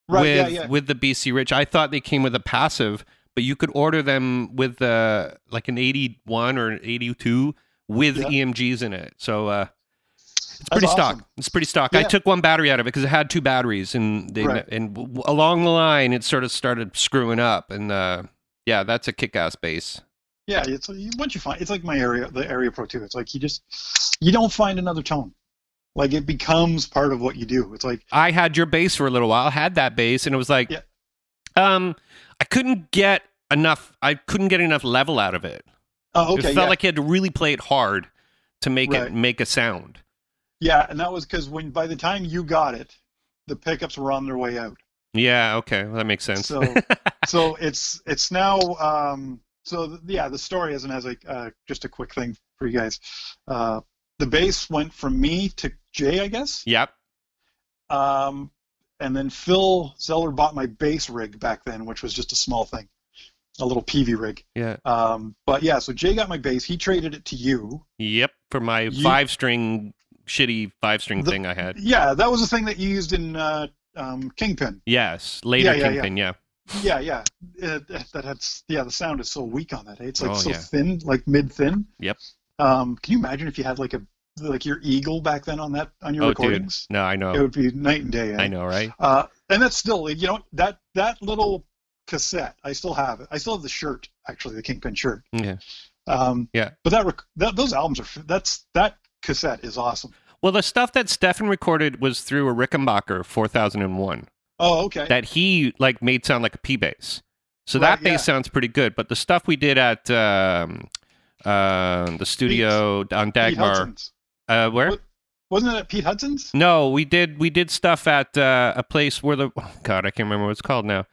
Right, with yeah, yeah. with the BC Rich. I thought they came with a passive, but you could order them with uh, like an 81 or an 82 with Yeah. EMGs in it. So uh, it's pretty awesome. stock. It's pretty stock. I took one battery out of it because it had two batteries, and they, Right. and w- along the line it sort of started screwing up. And uh, yeah, that's a kick-ass bass. Yeah, it's once you find it's like my Aria, the Aria Pro two. It's like you just you don't find another tone. Like it becomes part of what you do. It's like I had your bass for a little while, had that bass, and it was like, Yeah. um, I couldn't get enough. I couldn't get enough level out of it. oh, okay, it felt yeah, like you had to really play it hard to make Right. it make a sound. Yeah, and that was because when by the time you got it, the pickups were on their way out. Yeah, okay, well, that makes sense. So so it's it's now um so th- yeah the story isn't as like uh, just a quick thing for you guys. Uh, the bass went from me to Jay, I guess. yep. Um, and then Phil Zeller bought my bass rig back then, which was just a small thing, a little PV rig. Yeah. Um, but yeah, so Jay got my bass. He traded it to you. Yep. For my You- five string shitty five string The- thing I had. Yeah, that was the thing that you used in uh, um, Kingpin. Yes. Later Yeah, yeah, Kingpin, yeah. Yeah, yeah. It, that had yeah. The sound is so weak on that. eh? It's like Oh, so yeah. thin, like mid thin. Yep. Um, can you imagine if you had like a like your Eagle back then on that on your Oh dude. recordings? No, I know. It would be night and day. eh? I know, right? Uh, and that's still, you know, that that little cassette, I still have it. I still have the shirt, actually, the Kingpin shirt. Yeah. Um, Yeah. But that, rec- that those albums are that's that cassette is awesome. Well, the stuff that Stefan recorded was through a Rickenbacker 4001 Oh, okay. that he like made sound like a P bass. So Right, that bass yeah. sounds pretty good. But the stuff we did at um, uh, the studio on Pete Dagmar, Hudson's. uh, where? What- Wasn't it at Pete Hudson's? No, we did we did stuff at uh, a place where the oh God I can't remember what it's called now,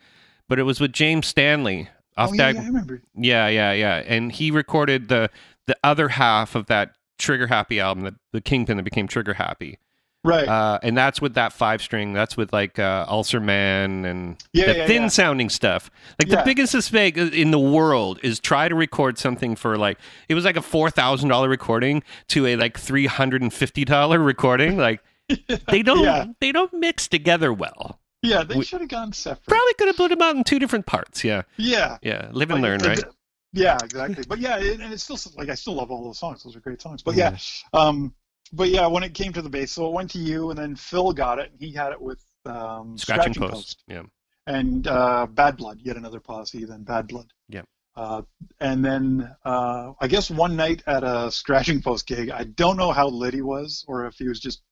but it was with James Stanley off oh, yeah, Dag. yeah, I remember. Yeah, yeah, yeah. And he recorded the the other half of that Trigger Happy album, the, the Kingpin that became Trigger Happy. Right. Uh, and that's with that five string. That's with like uh, Ulcer Man and Yeah, the yeah, thin yeah. sounding stuff. Like the biggest mistake in the world is try to record something for like it was like a four thousand dollar recording to a like three hundred and fifty dollar recording. Like they don't they don't mix together well. yeah, they should have gone separate. Probably could have put them out in two different parts. Yeah, Yeah. yeah. Live and Like, learn, right? Yeah, exactly. But yeah, it, and it's still like I still love all those songs. Those are great songs. But yeah, um, but yeah, when it came to the bass, so it went to you, and then Phil got it, and he had it with um, Scratching post. Yeah. and uh, Bad Blood, yet another posse, then Bad Blood. Yeah. Uh, and then uh, I guess one night at a Scratching Post gig, I don't know how lit he was, or if he was just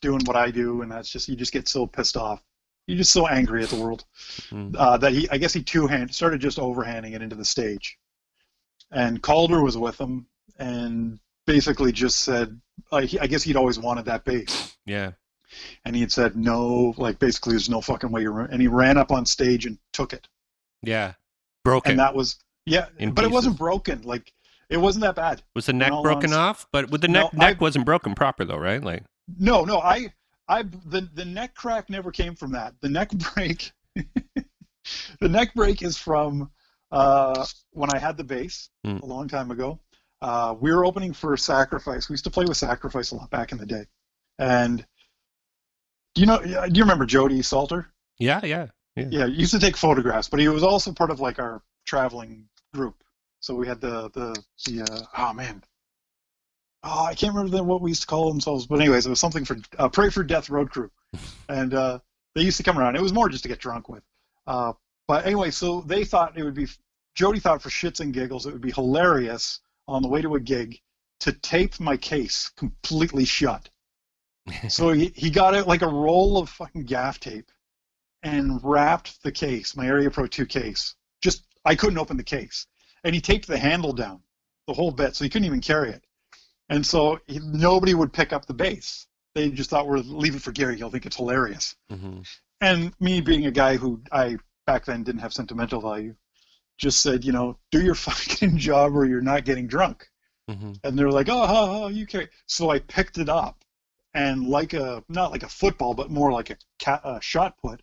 doing what I do, and that's just you just get so pissed off. You're just so angry at the world Mm. uh, that he, I guess he two hand started just overhanding it into the stage, and Calder was with him, and basically just said, like, he- I guess he'd always wanted that bass Yeah. and he had said no like basically there's no fucking way you're and he ran up on stage and took it Yeah. Broken. and that was yeah In but it wasn't broken like it wasn't that bad was the neck broken off? But with the No, neck neck I- wasn't broken proper though, right? Like no no i i the the neck crack never came from that the neck break the neck break is from uh when i had the bass Hmm. a long time ago uh we were opening for sacrifice we used to play with sacrifice a lot back in the day and do you know do you remember jody salter yeah, yeah. Yeah, he used to take photographs, but he was also part of like our traveling group. So we had the the the uh, oh man, oh I can't remember what we used to call themselves, but anyways, it was something for uh, Pray for Death Road Crew, and uh, they used to come around. It was more just to get drunk with. Uh, but anyway, so they thought it would be Jody thought for shits and giggles it would be hilarious on the way to a gig to tape my case completely shut. so he, he got it like a roll of fucking gaff tape and wrapped the case, my Aria Pro 2 case. Just I couldn't open the case. And he taped the handle down. the whole bit, so he couldn't even carry it. And so he, nobody would pick up the bass. They just thought we're leaving for Gary. He'll think it's hilarious. hmm And me being a guy who I back then didn't have sentimental value, just said, you know, do your fucking job or you're not getting drunk. hmm And they're like, oh, oh, you carry. So I picked it up, and like a not like a football, but more like a, ca- a shot put,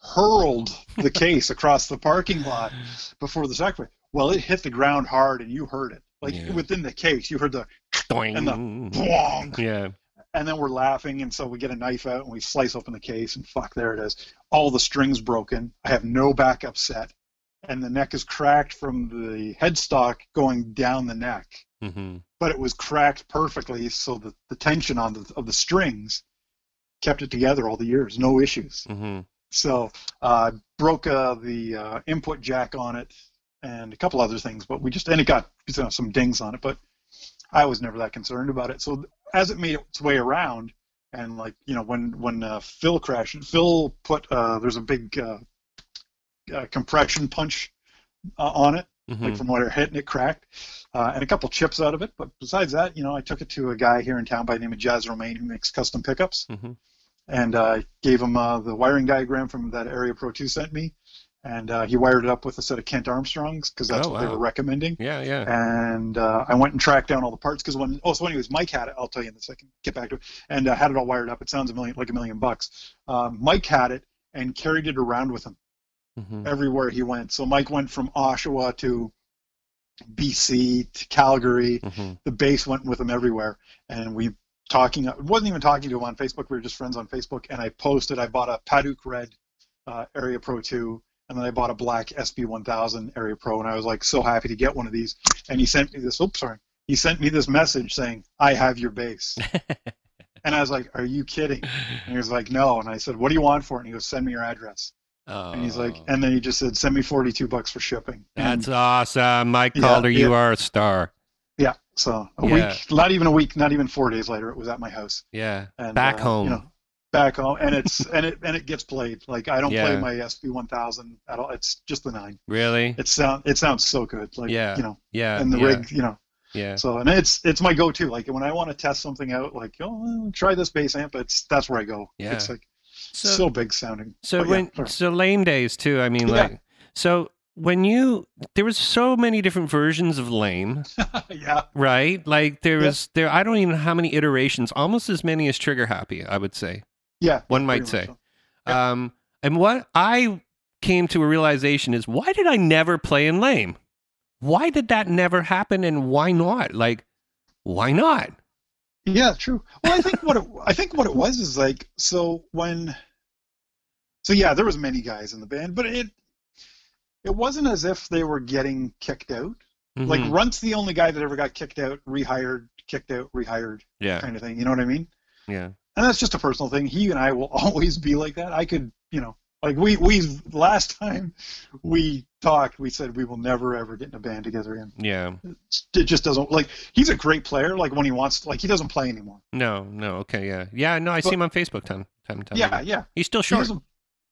hurled the case across the parking lot before the sacrifice. Well, it hit the ground hard, and you heard it. Like Yeah. within the case, you heard the Doing. And the- boong, yeah. and then we're laughing, and so we get a knife out and we slice open the case, and fuck, there it is. All the strings broken. I have no backup set, and the neck is cracked from the headstock going down the neck hmm but it was cracked perfectly so that the tension on the of the strings kept it together all the years, no issues. hmm So uh, broke uh, the uh, input jack on it and a couple other things, but we just and it got some dings on it, but I was never that concerned about it. So as it made its way around, and like you know when when uh, Phil crashed, Phil put uh, there's a big uh, uh, compression punch uh, on it hmm like from what it hit and it cracked, uh, and a couple chips out of it. But besides that, you know, I took it to a guy here in town by the name of Jazz Romaine who makes custom pickups, hmm and uh, gave him uh, the wiring diagram from that Aria Pro 2 sent me, and uh, he wired it up with a set of Kent Armstrongs because that's Oh, what they were recommending. Yeah, yeah. And uh, I went and tracked down all the parts because when oh so anyways Mike had it I'll tell you in a second get back to it and uh, had it all wired up it sounds a million like a million bucks um, Mike had it and carried it around with him hmm everywhere he went. So Mike went from Oshawa to BC to Calgary. hmm The bass went with him everywhere, and we talking. I wasn't even talking to him on Facebook. We were just friends on Facebook, and I posted. I bought a Padauk Red uh, Aria Pro 2, and then I bought a black SB 1000 Aria Pro, and I was like so happy to get one of these. And he sent me this. Oops, sorry. He sent me this message saying, "I have your bass." And I was like, "Are you kidding?" And he was like, "No." And I said, "What do you want for it?" And he goes, "Send me your address." Oh, And he's like, and then he just said, "Send me forty-two bucks for shipping." that's awesome, Mike Yeah, Calder. You yeah. are a star. yeah. So a Yeah. week, not even a week, not even four days later, it was at my house. Yeah, And, back uh, home. You know, back home, and it's and it and it gets played. Like I don't Yeah. play my SB one thousand at all. It's just the nine. really? It sound it sounds so good. Like Yeah. you know, yeah, and the yeah, rig, you know. yeah. So and it's it's my go-to. Like when I want to test something out, like oh, try this bass amp. It's that's where I go. Yeah. It's like So, so, big sounding. so But when sorry. so lame days too. I mean, Yeah. like so when you there was so many different versions of lame, yeah, right? Like there Yeah. was there. I don't even know how many iterations. Almost as many as Trigger Happy. I would say. Yeah. One might say. so. Yeah. Um, and what I came to a realization is why did I never play in lame? Why did that never happen, and why not? Like, why not? Yeah, true. Well, I think what it, I think what it was is like so when so yeah, there was many guys in the band, but it it wasn't as if they were getting kicked out. Like Mhm. Runt's the only guy that ever got kicked out, rehired, kicked out, rehired yeah, kind of thing. You know what I mean? yeah, And that's just a personal thing. He and I will always be like that. I could, you know, like we we last time we talked, we said we will never ever get in a band together again. yeah. It just doesn't like he's a great player. Like when he wants, like he doesn't play anymore. No, no. Okay, yeah, yeah. No, I see him on Facebook time, time, time. Yeah, yeah. he's still short. doesn't-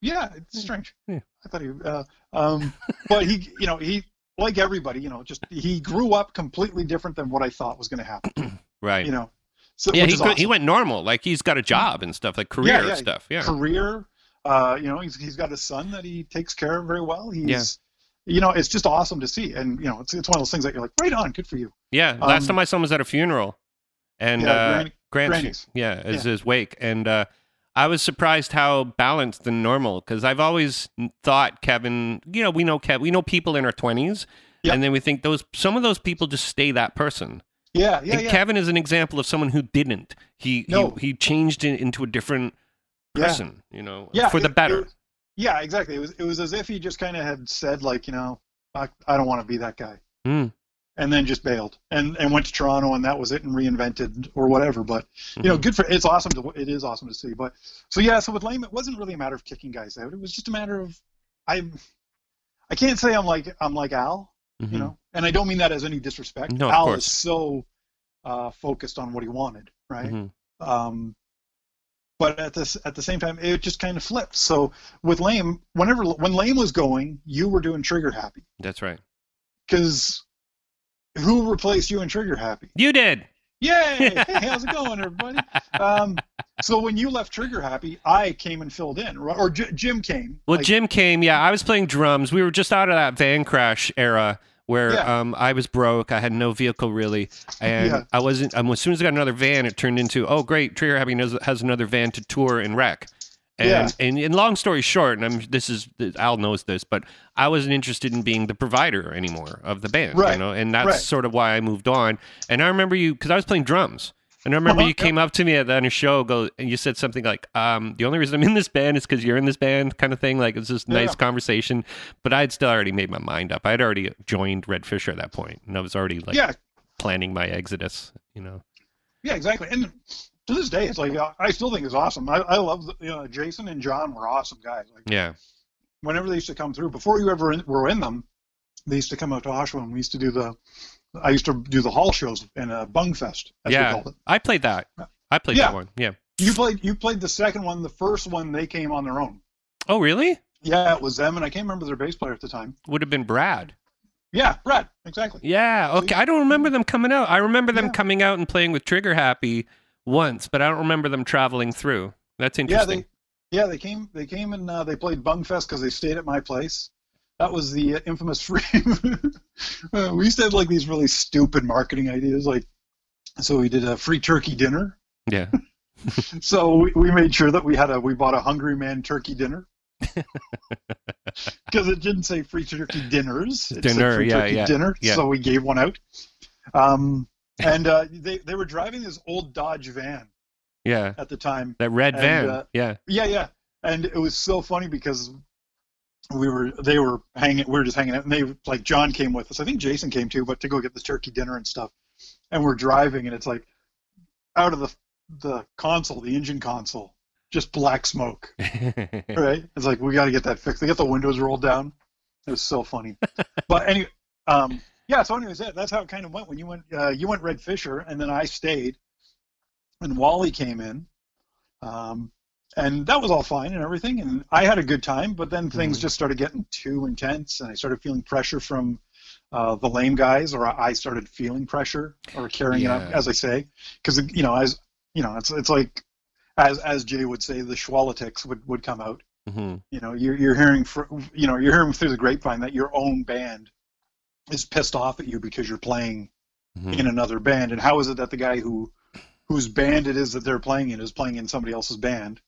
yeah, it's strange. Yeah. I thought he, uh, um, but he, you know, he like everybody, you know, just he grew up completely different than what I thought was going to happen. Right. You know, so yeah, he is go- he went normal. Like he's got a job and stuff, like career yeah. stuff. Yeah, career. Uh, you know, he's he's got a son that he takes care of very well. He's, you know, it's just awesome to see, and you know, it's it's one of those things that you're like, right on, good for you. yeah. Last Um, time my son was at a funeral, and Yeah, uh, Granny- Grant's- Granny's. yeah, as Yeah. his wake, and uh, I was surprised how balanced and normal because I've always thought Kevin. You know, we know Kev. We know people in our twenties, Yeah. and then we think those some of those people just stay that person. Yeah, yeah, yeah. Kevin is an example of someone who didn't. He No. he, he changed in, into a different Yeah. person. You know, yeah, for the better. it- yeah, exactly. It was it was as if he just kind of had said like, you know, I, I don't want to be that guy. Mm. and then just bailed and and went to Toronto and that was it and reinvented or whatever. But you know, Mhm. good for it's awesome to it is awesome to see. But so yeah, so with Lame, it wasn't really a matter of kicking guys out. It was just a matter of I I can't say I'm like I'm like Al, Mhm. you know, and I don't mean that as any disrespect. No, Al is so uh, focused on what he wanted, right? Mhm. Um, but at this at the same time, it just kind of flipped. So with Lame, whenever when Lame was going, you were doing Trigger Happy That's right. because who replaced you in Trigger Happy? You did. Yay! hey, how's it going, everybody? Um, so when you left Trigger Happy, I came and filled in, or J- Jim came. Well, Like, Jim came. Yeah, I was playing drums. We were just out of that van crash era where Yeah. um, I was broke. I had no vehicle really, and Yeah. I wasn't. Um, as soon as I got another van, it turned into oh great, Trigger Happy knows has another van to tour and wreck. And, Yeah. and and long story short, and I'm this is Al knows this, but I wasn't interested in being the provider anymore of the band, you know, and that's Right. sort of why I moved on. And I remember you because I was playing drums. And I remember Uh-huh, you came up to me at the, on a show, go, and you said something like, um, "The only reason I'm in this band is because you're in this band," kind of thing. Like it's this nice conversation, but I'd still already made my mind up. I'd already joined Red Fisher at that point, and I was already like yeah, planning my exodus. You know, yeah, exactly. And to this day, it's like I still think it's awesome. I, I love the, you know Jason and John were awesome guys. Like yeah, whenever they used to come through, before you ever in, were in them, they used to come out to Oshawa and we used to do the. I used to do the hall shows in a Bung Fest, as we yeah. called it. I played that. I played Yeah. that one. Yeah. You played you played the second one. The first one they came on their own. Oh, really? Yeah, it was them, and I can't remember their bass player at the time. Would have been Brad. Yeah, Brad, exactly. Yeah. Okay. I don't remember them coming out. I remember them Yeah. coming out and playing with Trigger Happy once, but I don't remember them traveling through. That's interesting. Yeah, they yeah they came they came and uh, they played Bung Fest because they stayed at my place. That was the uh, infamous free. uh, we used to have like these really stupid marketing ideas, like so we did a free turkey dinner. yeah. So we, we made sure that we had a we bought a Hungry Man turkey dinner. Because it didn't say free turkey dinners. It said Dinner, free yeah, turkey yeah, dinner. yeah. So we gave one out. Um, and uh, they they were driving this old Dodge van Yeah. at the time. That red And, van. uh, yeah. Yeah, yeah. And it was so funny because we were they were hanging we were just hanging out and they like John came with us. I think Jason came too, but to go get the turkey dinner and stuff. And we're driving and it's like out of the the console, the engine console, just black smoke. Right? It's like we got to get that fixed. They get the windows rolled down. It was so funny. but anyway, um, yeah. So anyways, that, that's how it kind of went when you went. Uh, you went Red Fisher, and then I stayed, and Wally came in, um, and that was all fine and everything, and I had a good time. But then things Mhm. just started getting too intense, and I started feeling pressure from. Uh, the lame guys, or I started feeling pressure, or carrying it Yeah. up, as I say, because you know, as you know, it's it's like, as as Jay would say, the schwalitics would would come out, hmm you know you're, you're hearing fr you know you're hearing through the grapevine that your own band is pissed off at you because you're playing hmm in another band. And how is it that the guy who whose band it is that they're playing in is playing in somebody else's band?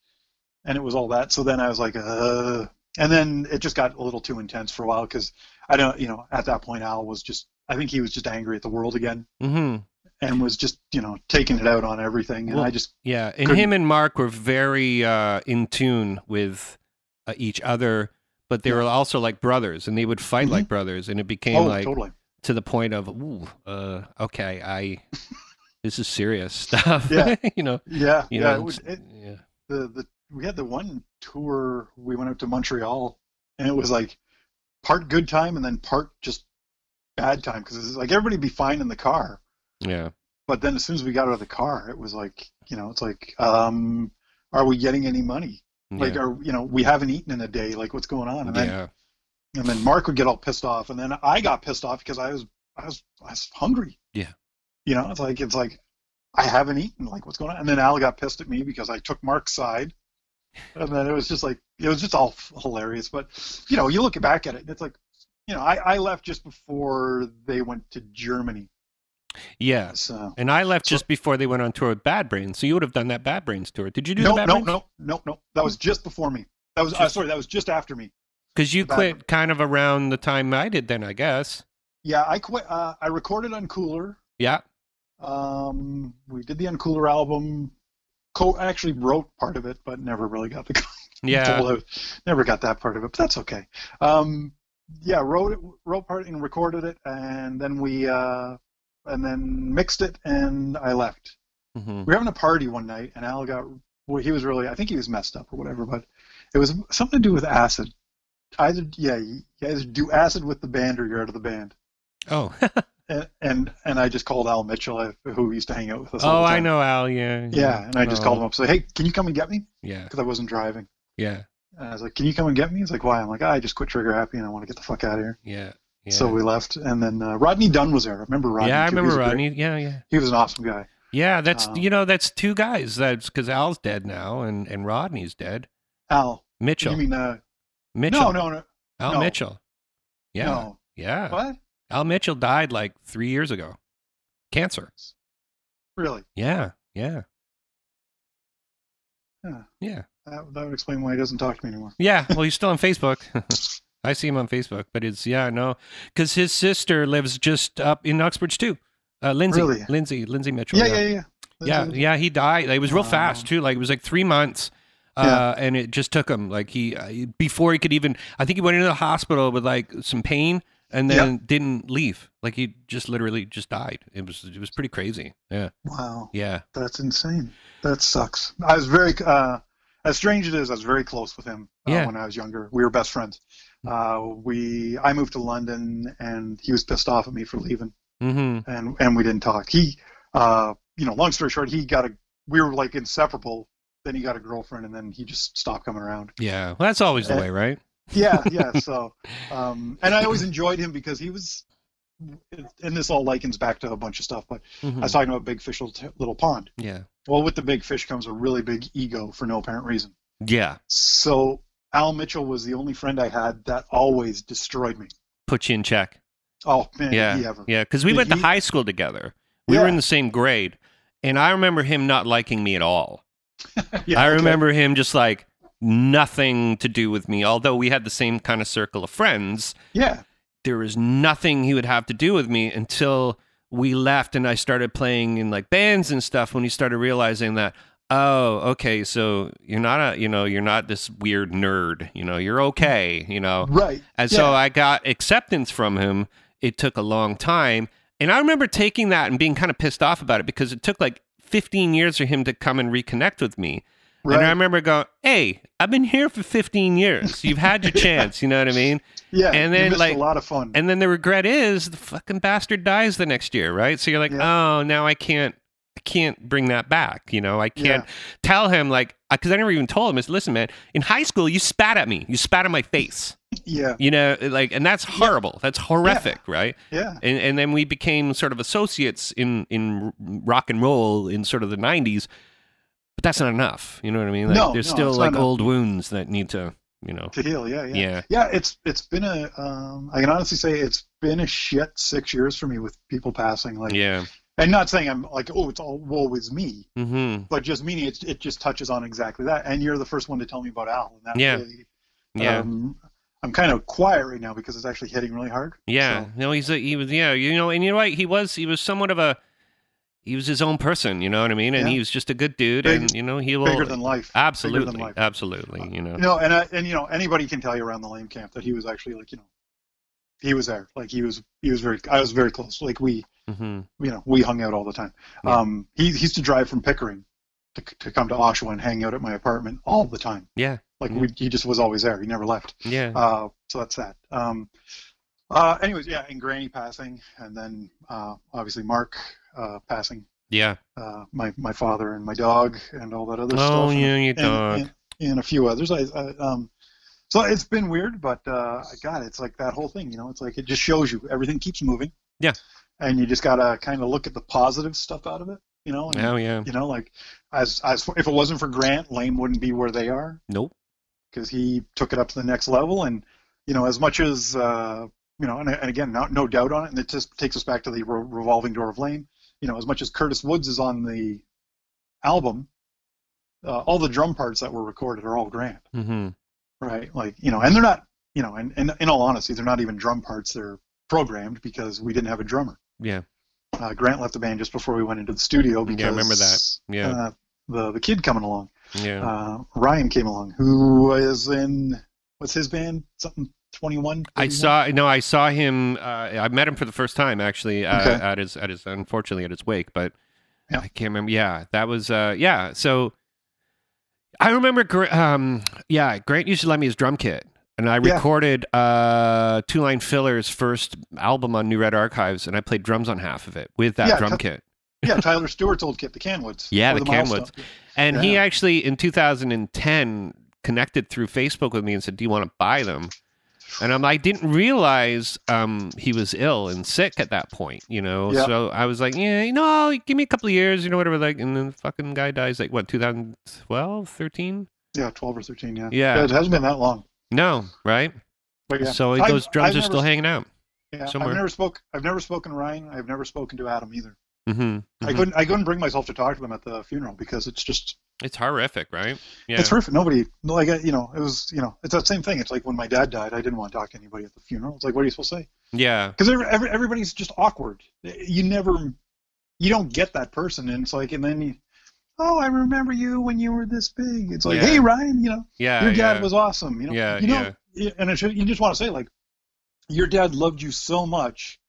And it was all that. So then i was like uh and then it just got a little too intense for a while because i don't you know at that point al was just i think he was just angry at the world again hmm and was just you know taking it out on everything. And Well, i just Yeah, and Couldn't- him and Mark were very uh, in tune with uh, each other, but they Yeah. were also like brothers, and they would fight Mhm. like brothers, and it became oh like totally to the point of, ooh, uh, okay, I, this is serious stuff. Yeah. you know, yeah you yeah know, it was, it, yeah, the the we had the one tour we went out to Montreal and it was like part good time and then part just bad time because it's like everybody'd be fine in the car yeah, but then as soon as we got out of the car it was like you know it's like um are we getting any money like yeah, are you know we haven't eaten in a day like what's going on? And then yeah, and then Mark would get all pissed off and then I got pissed off because I was I was I was hungry. Yeah. you know it's like it's like I haven't eaten like what's going on? And then Al got pissed at me because I took Mark's side. And then it was just like it was just all hilarious. But you know you look back at it and it's like you know I, I left just before they went to Germany yeah. so And I left So- just before they went on tour with Bad Brains, so you would have done that Bad Brains tour. Did you do no the Bad no Brains? no no no that was just before me that was uh, sorry that was just after me Because you Bad quit kind of around the time I did, then I guess. yeah I quit uh, I recorded on Cooler Yeah. Um, we did the Uncooler album. Co- I actually wrote part of it, but never really got the Yeah. never got that part of it, but that's okay. Um, yeah, wrote it, wrote part and recorded it, and then we uh, and then mixed it, and I left. hmm We were having a party one night, and Al got well, he was really I think he was messed up or whatever, but it was something to do with acid. Either yeah, you either do acid with the band or you're out of the band. Oh. And and, and I just called Al Mitchell, uh, who used to hang out with us. all oh, I know Al. Yeah. Yeah, and I just Oh, called him up. Say, hey, can you come and get me? Yeah. Because I wasn't driving. Yeah. And I was like, can you come and get me? He's like, why? I'm like, "Ah, I just quit Trigger Happy and I want to get the fuck out of here. Yeah. Yeah. So we left, and then uh, Rodney Dunn was there. I remember Rodney? yeah, I too? He was remember a great- Rodney. Yeah, yeah, He was an awesome guy. yeah. That's Um, you know that's two guys. That's because Al's dead now, and and Rodney's dead. Al, Mitchell, you mean uh, Mitchell, no, no, no, Al no. Mitchell. Yeah, no. yeah. What? Al Mitchell died like three years ago, cancer. Really? Yeah, yeah, Yeah. yeah, That, that would explain why he doesn't talk to me anymore. yeah. Well, he's still on Facebook. I see him on Facebook, but it's yeah, no, because his sister lives just up in Uxbridge too. Uh, Lindsay, Really? Lindsay, Lindsay Mitchell. Yeah, yeah, yeah. yeah, yeah. He died. It was real Wow. fast too. Like it was like three months. Uh, and it just took him like he uh, before he could even. I think he went into the hospital with like some pain, and then didn't leave. Like he just literally just died. It was it was pretty crazy. Yeah, Wow, yeah, that's insane. That sucks. I was very, uh, as strange as it is, I was very close with him uh, Yeah. when I was younger. We were best friends. Uh, we, I moved to London, and he was pissed off at me for leaving, mm-hmm. and and we didn't talk. He, uh, you know, long story short, he got a. We were like inseparable. Then he got a girlfriend, and then he just stopped coming around. yeah. Well, that's always the Uh, way, right? yeah yeah so um and i always enjoyed him because he was and this all likens back to a bunch of stuff but Mhm. i was talking about big fish little pond Yeah, well with the big fish comes a really big ego for no apparent reason yeah. so al mitchell was the only friend i had that always destroyed me Put you in check. oh man Yeah, he yeah. Because we Did went to high school together. We were in the same grade, and I remember him not liking me at all. yeah, I okay. remember him just like nothing to do with me. Although we had the same kind of circle of friends, yeah there was nothing he would have to do with me until we left and I started playing in like bands and stuff when he started realizing that oh okay so you're not a you know you're not this weird nerd you know you're okay you know right and so I got acceptance from him. It took a long time. And I remember taking that and being kind of pissed off about it because it took like 15 years for him to come and reconnect with me. right. And I remember going, hey, I've been here for 15 years. You've had your chance. You know what I mean? yeah and then, like- a lot of fun And then the regret is the fucking bastard dies the next year, right? So you're like, oh, now I can't. I can't bring that back, you know. I can't tell him like because I never even told him. Is listen, man. In high school, you spat at me. You spat on my face. yeah You know, like, and that's horrible. That's horrific, right? yeah And and then we became sort of associates in in rock and roll in sort of the '90s, but that's not enough. You know what I mean? Like, No, there's no, still like old wounds that need to, you know. to heal yeah yeah Yeah, Yeah, it's it's been a um, I can honestly say it's been a shit six years for me with people passing like yeah. And not saying I'm like oh it's all woe is me Mm-hmm. but just meaning it it just touches on exactly that and you're the first one to tell me about Al and that Yeah. really, Yeah. um, I'm kind of quiet right now because it's actually hitting really hard Yeah, So, no, he's a, he was yeah, you know, and you know what? He was he was somewhat of a he was his own person, you know what I mean? And Yeah. he was just a good dude, Big- and you know he will bigger than life absolutely, than life. absolutely, you know. you know and I, and you know anybody can tell you around the lame camp that he was actually like you know he was there like he was he was very I was very close like we hmm you know, we hung out all the time. Yeah. Um, he, he used to drive from Pickering to, to come to Oshawa and hang out at my apartment all the time. Yeah, Like Yeah. we, he just was always there. He never left. yeah, Uh, so that's that. Um, uh, anyways, yeah, and Granny passing, and then uh, obviously Mark uh, passing, yeah. uh, my my father and my dog and all that other Oh stuff. and- yeah, your and, dog. and, and a few others. I, I um, so it's been weird, but uh, God, it's like that whole thing. You know, it's like it just shows you everything keeps moving. Yeah. And you just gotta kind of look at the positive stuff out of it. You know. And, oh yeah. You know, like as as if it wasn't for Grant, Lame wouldn't be where they are Nope. because he took it up to the next level. And you know, as much as uh, you know, and, and again, no, no doubt on it, and it just takes us back to the re- revolving door of Lame. You know, as much as Curtis Woods is on the album, uh, all the drum parts that were recorded are all Grant, hmm right? Like you know, and they're not, you know, and, and in all honesty, they're not even drum parts. They're programmed because we didn't have a drummer. Yeah. Uh, Grant left the band just before we went into the studio because Yeah, I remember that. Yeah. uh, the the kid coming along, Yeah. uh, Ryan came along, who was in what's his band? Something twenty one. I saw no, I saw him. Uh, I met him for the first time actually uh, Okay. at his at his unfortunately at his wake, but Yeah. I can't remember. Yeah, that was uh, yeah. So I remember. Um, yeah, Grant used to let me his drum kit, and I Yeah. recorded uh, Two Line Filler's first album on New Red Archives, and I played drums on half of it with that Yeah, drum t- kit. Yeah, Tyler Stewart's old kit, the Canwoods. Yeah, the Milestone. Canwoods. And he actually in 2010 connected through Facebook with me and said, "Do you want to buy them?" And um, I didn't realize um, he was ill and sick at that point, you know. Yeah. So I was like, yeah, you know, give me a couple of years, you know, whatever. Like, and then the fucking guy dies like what, 2012, 13? Yeah, twelve or thirteen. Yeah. Yeah. It hasn't been that long. No, right? Yeah. So I've- those drums I've are never still hanging out. Yeah, somewhere. I've never spoke. I've never spoken to Ryan. I've never spoken to Adam either. Mm-hmm, I couldn't. I couldn't bring myself to talk to them at the funeral because it's just. It's horrific, right? Yeah. It's horrific. Nobody. Like you know, it was. You know, it's that same thing. It's like when my dad died. I didn't want to talk to anybody at the funeral. It's like, what are you supposed to say? yeah. Because every, every, everybody's just awkward. You never. You don't get that person, and it's like, and then you. Oh, I remember you when you were this big. It's like, Yeah. hey, Ryan, you know, Yeah. your dad yeah. was awesome. You know, Yeah, you know, and it should, you just want to say like, your dad loved you so much.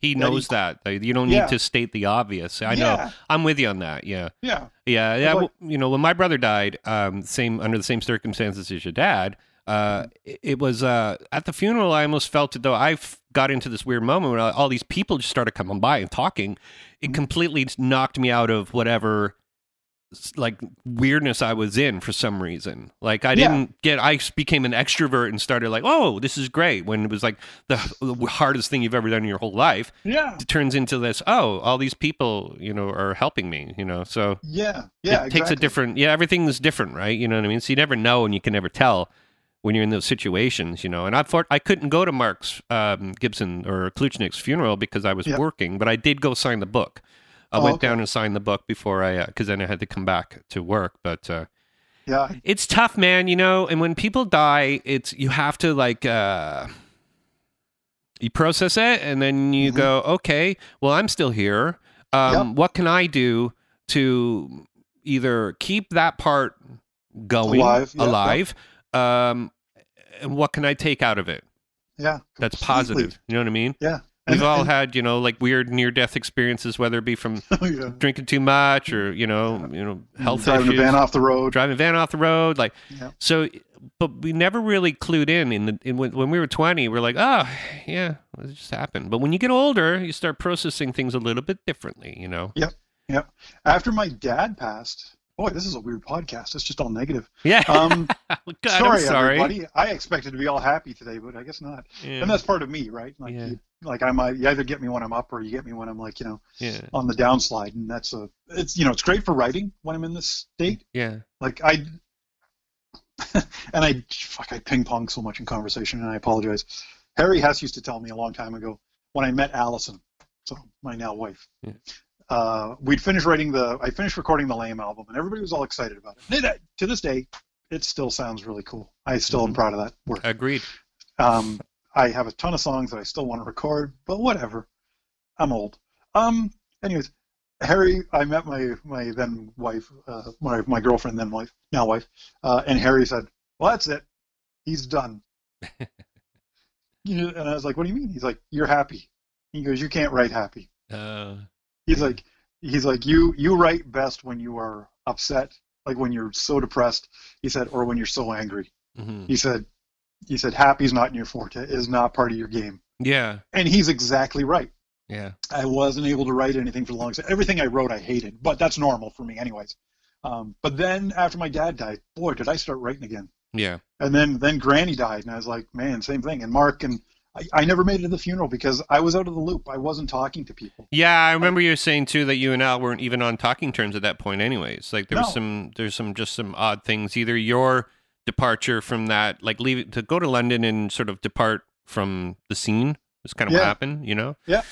He that knows he- that. You don't Yeah. need to state the obvious. I know. Yeah, I'm with you on that. Yeah. yeah, Yeah, yeah. like- you know, when my brother died, um, same under the same circumstances as your dad, uh, it, it was uh, at the funeral. I almost felt it though. I got into this weird moment where all these people just started coming by and talking. It Mhm. completely knocked me out of whatever like weirdness I was in for some reason. Like I Yeah. didn't get. I became an extrovert and started like, oh, this is great. When it was like the, the hardest thing you've ever done in your whole life, yeah, it turns into this. Oh, all these people, you know, are helping me. You know, so yeah, yeah. it takes a different yeah everything's different right you know what i mean so you never know and you can never tell when you're in those situations you know and i thought i couldn't go to mark's um, gibson or kluchnik's funeral because i was Yeah. working but i did go sign the book i Oh, went okay. down and signed the book before i because then i had to come back to work but uh, Yeah, it's tough man you know and when people die it's you have to like uh you process it and then you Mhm. go okay well i'm still here um what can i do to either keep that part going Alive, yeah, alive um and what can i take out of it yeah. that's completely. positive you know what i mean Yeah, we've all had you know like weird near death experiences whether it be from yeah. drinking too much or you know you know health issues. driving issues a van off the road. driving a van off the road like Yeah. so but we never really clued in in, the, in when, when we were 20 we're like oh yeah it just happened but when you get older you start processing things a little bit differently you know Yep. Yep. After my dad passed, boy, this is a weird podcast. It's just all negative. yeah Um, God, sorry, I'm sorry everybody. I expected to be all happy today, but I guess not. yeah. And that's part of me, right? Like, Yeah. you, like I might, you either get me when I'm up, or you get me when I'm like, you know, yeah on the downslide, and that's a, it's, you know, it's great for writing when I'm in this state. yeah Like I, and I, fuck, I ping pong so much in conversation, and I apologize. Harry Hess used to tell me a long time ago when I met Allison, so my now wife. Yeah. Uh, we'd finished writing the, I finished recording the Lame album, and everybody was all excited about it. And it- to this day, it still sounds really cool. I still am Mhm. proud of that work. agreed Um, I have a ton of songs that I still want to record, but whatever. I'm old. Um, anyways, Harry, I met my my then wife, uh, my my girlfriend then wife, now wife, uh, and Harry said, "Well, that's it. He's done." you know, and I was like, "What do you mean?" He's like, "You're happy." He goes, "You can't write happy." uh, He's like, he's like, "You you write best when you are upset, like when you're so depressed." He said, "or when you're so angry." mhm. He said, "He said happy's not in your forte. Is not part of your game." yeah And he's exactly right. yeah I wasn't able to write anything for the longest. Time. Everything I wrote, I hated, but that's normal for me, anyways. Um, but then after my dad died, boy, did I start writing again. yeah And then then Granny died, and I was like, man, same thing. And Mark and I, I never made it to the funeral because I was out of the loop. I wasn't talking to people. Yeah, I remember you saying too that you and Al weren't even on talking terms at that point, anyways. Like there was No. some, there's some just some odd things. Either your departure from that, like leave to go to London and sort of depart from the scene. Is kind of what happened, you know. Yeah.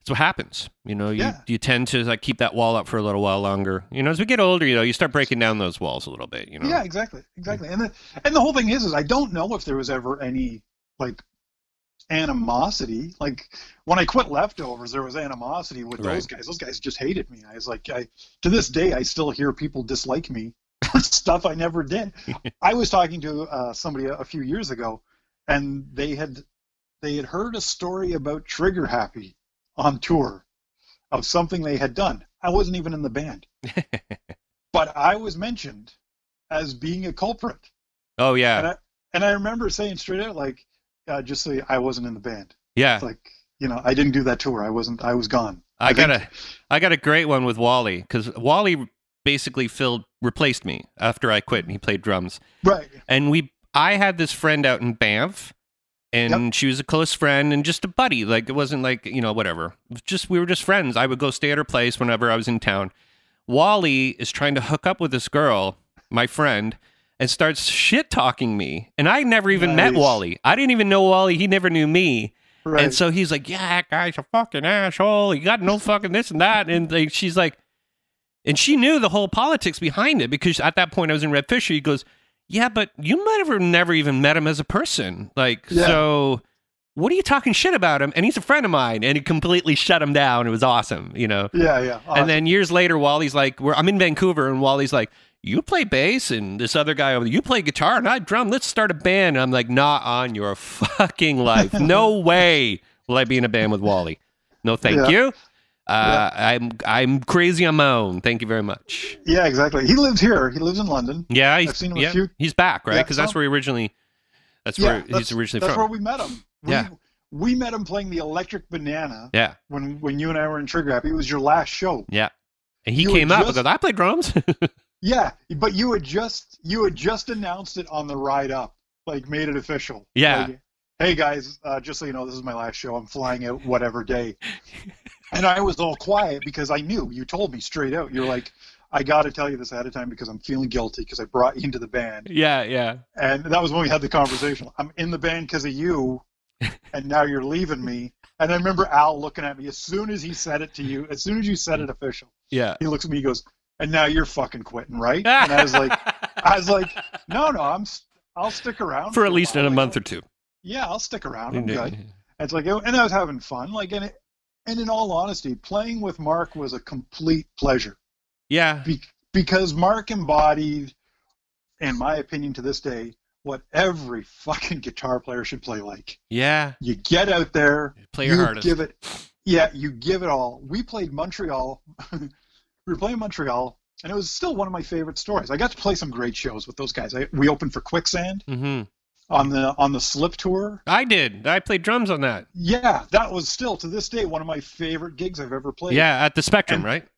It's what happens, you know. You Yeah. you tend to like keep that wall up for a little while longer. You know, as we get older, you know, you start breaking down those walls a little bit. You know. Yeah, exactly, exactly. And the and the whole thing is, is I don't know if there was ever any like animosity. Like when I quit leftovers, there was animosity with those guys. Those guys just hated me. I was like, I to this day, I still hear people dislike me stuff I never did. I was talking to uh, somebody a, a few years ago, and they had they had heard a story about Trigger Happy on tour of something they had done. I wasn't even in the band, but I was mentioned as being a culprit. Oh yeah, And I and I remember saying straight out, like, uh, just say I wasn't in the band. yeah. It's like, you know, I didn't do that tour. I wasn't. I was gone. I, I got a, I got a great one with Wally because Wally basically filled replaced me after I quit and he played drums. Right. and we I had this friend out in Banff and she was a close friend and just a buddy. Like it wasn't like you know whatever. Just we were just friends. I would go stay at her place whenever I was in town. Wally is trying to hook up with this girl, my friend, and starts shit talking me. And I never even met Wally. I didn't even know Wally. He never knew me. Right. And so he's like, "Yeah, that guy's a fucking asshole. He got no fucking this and that." And like, she's like, and she knew the whole politics behind it because at that point I was in Red Fisher. He goes, "Yeah, but you might have never even met him as a person. Like, Yeah. so what are you talking shit about him? And he's a friend of mine." And he completely shut him down. It was awesome, you know. yeah, yeah. And then years later, Wally's like, we're, I'm in Vancouver, and Wally's like, you play bass, and this other guy over there, you play guitar, and I drum. Let's start a band. And I'm like, not on your fucking life. No way will I be in a band with Wally. No, thank Yeah. you. Uh, I'm I'm crazy on my own. Thank you very much. yeah, exactly. He lives here. He lives in London. Yeah, he's, I've seen him a few- he's back, right? Yeah, Because that's where he originally. That's yeah, where that's, he's originally that's from. where we met him. We, Yeah. we met him playing the Electric Banana yeah, when when you and I were in Trigger Happy. It was your last show. yeah. And he You came up just- because I play drums. Yeah, but you had just you had just announced it on the ride up, like made it official. Yeah. Like, hey guys, uh, just so you know, this is my last show. I'm flying out whatever day. and I was all quiet because I knew you told me straight out. You're like, I got to tell you this ahead of time because I'm feeling guilty because I brought you into the band. yeah, yeah. And that was when we had the conversation. I'm in the band because of you, and now you're leaving me. And I remember Al looking at me as soon as he said it to you. As soon as you said it official, Yeah. he looks at me. He goes, "And now you're fucking quitting, right?" And I was like, "I was like, no, no, I'm. I'll stick around for at least in a month or two. Yeah, I'll stick around. I'm good." It's like, and I was having fun. Like, and it, and in all honesty, playing with Mark was a complete pleasure Yeah, Be- because Mark embodied, in my opinion, to this day, what every fucking guitar player should play like. yeah. You get out there, Play your you hardest. give it, yeah, you give it all. We played Montreal. we were playing Montreal, and it was still one of my favorite stories. I got to play some great shows with those guys. I, we opened for Quicksand hmm on the on the Slip tour. I did. I played drums on that. Yeah, that was still to this day one of my favorite gigs I've ever played. Yeah, at the Spectrum, And- right?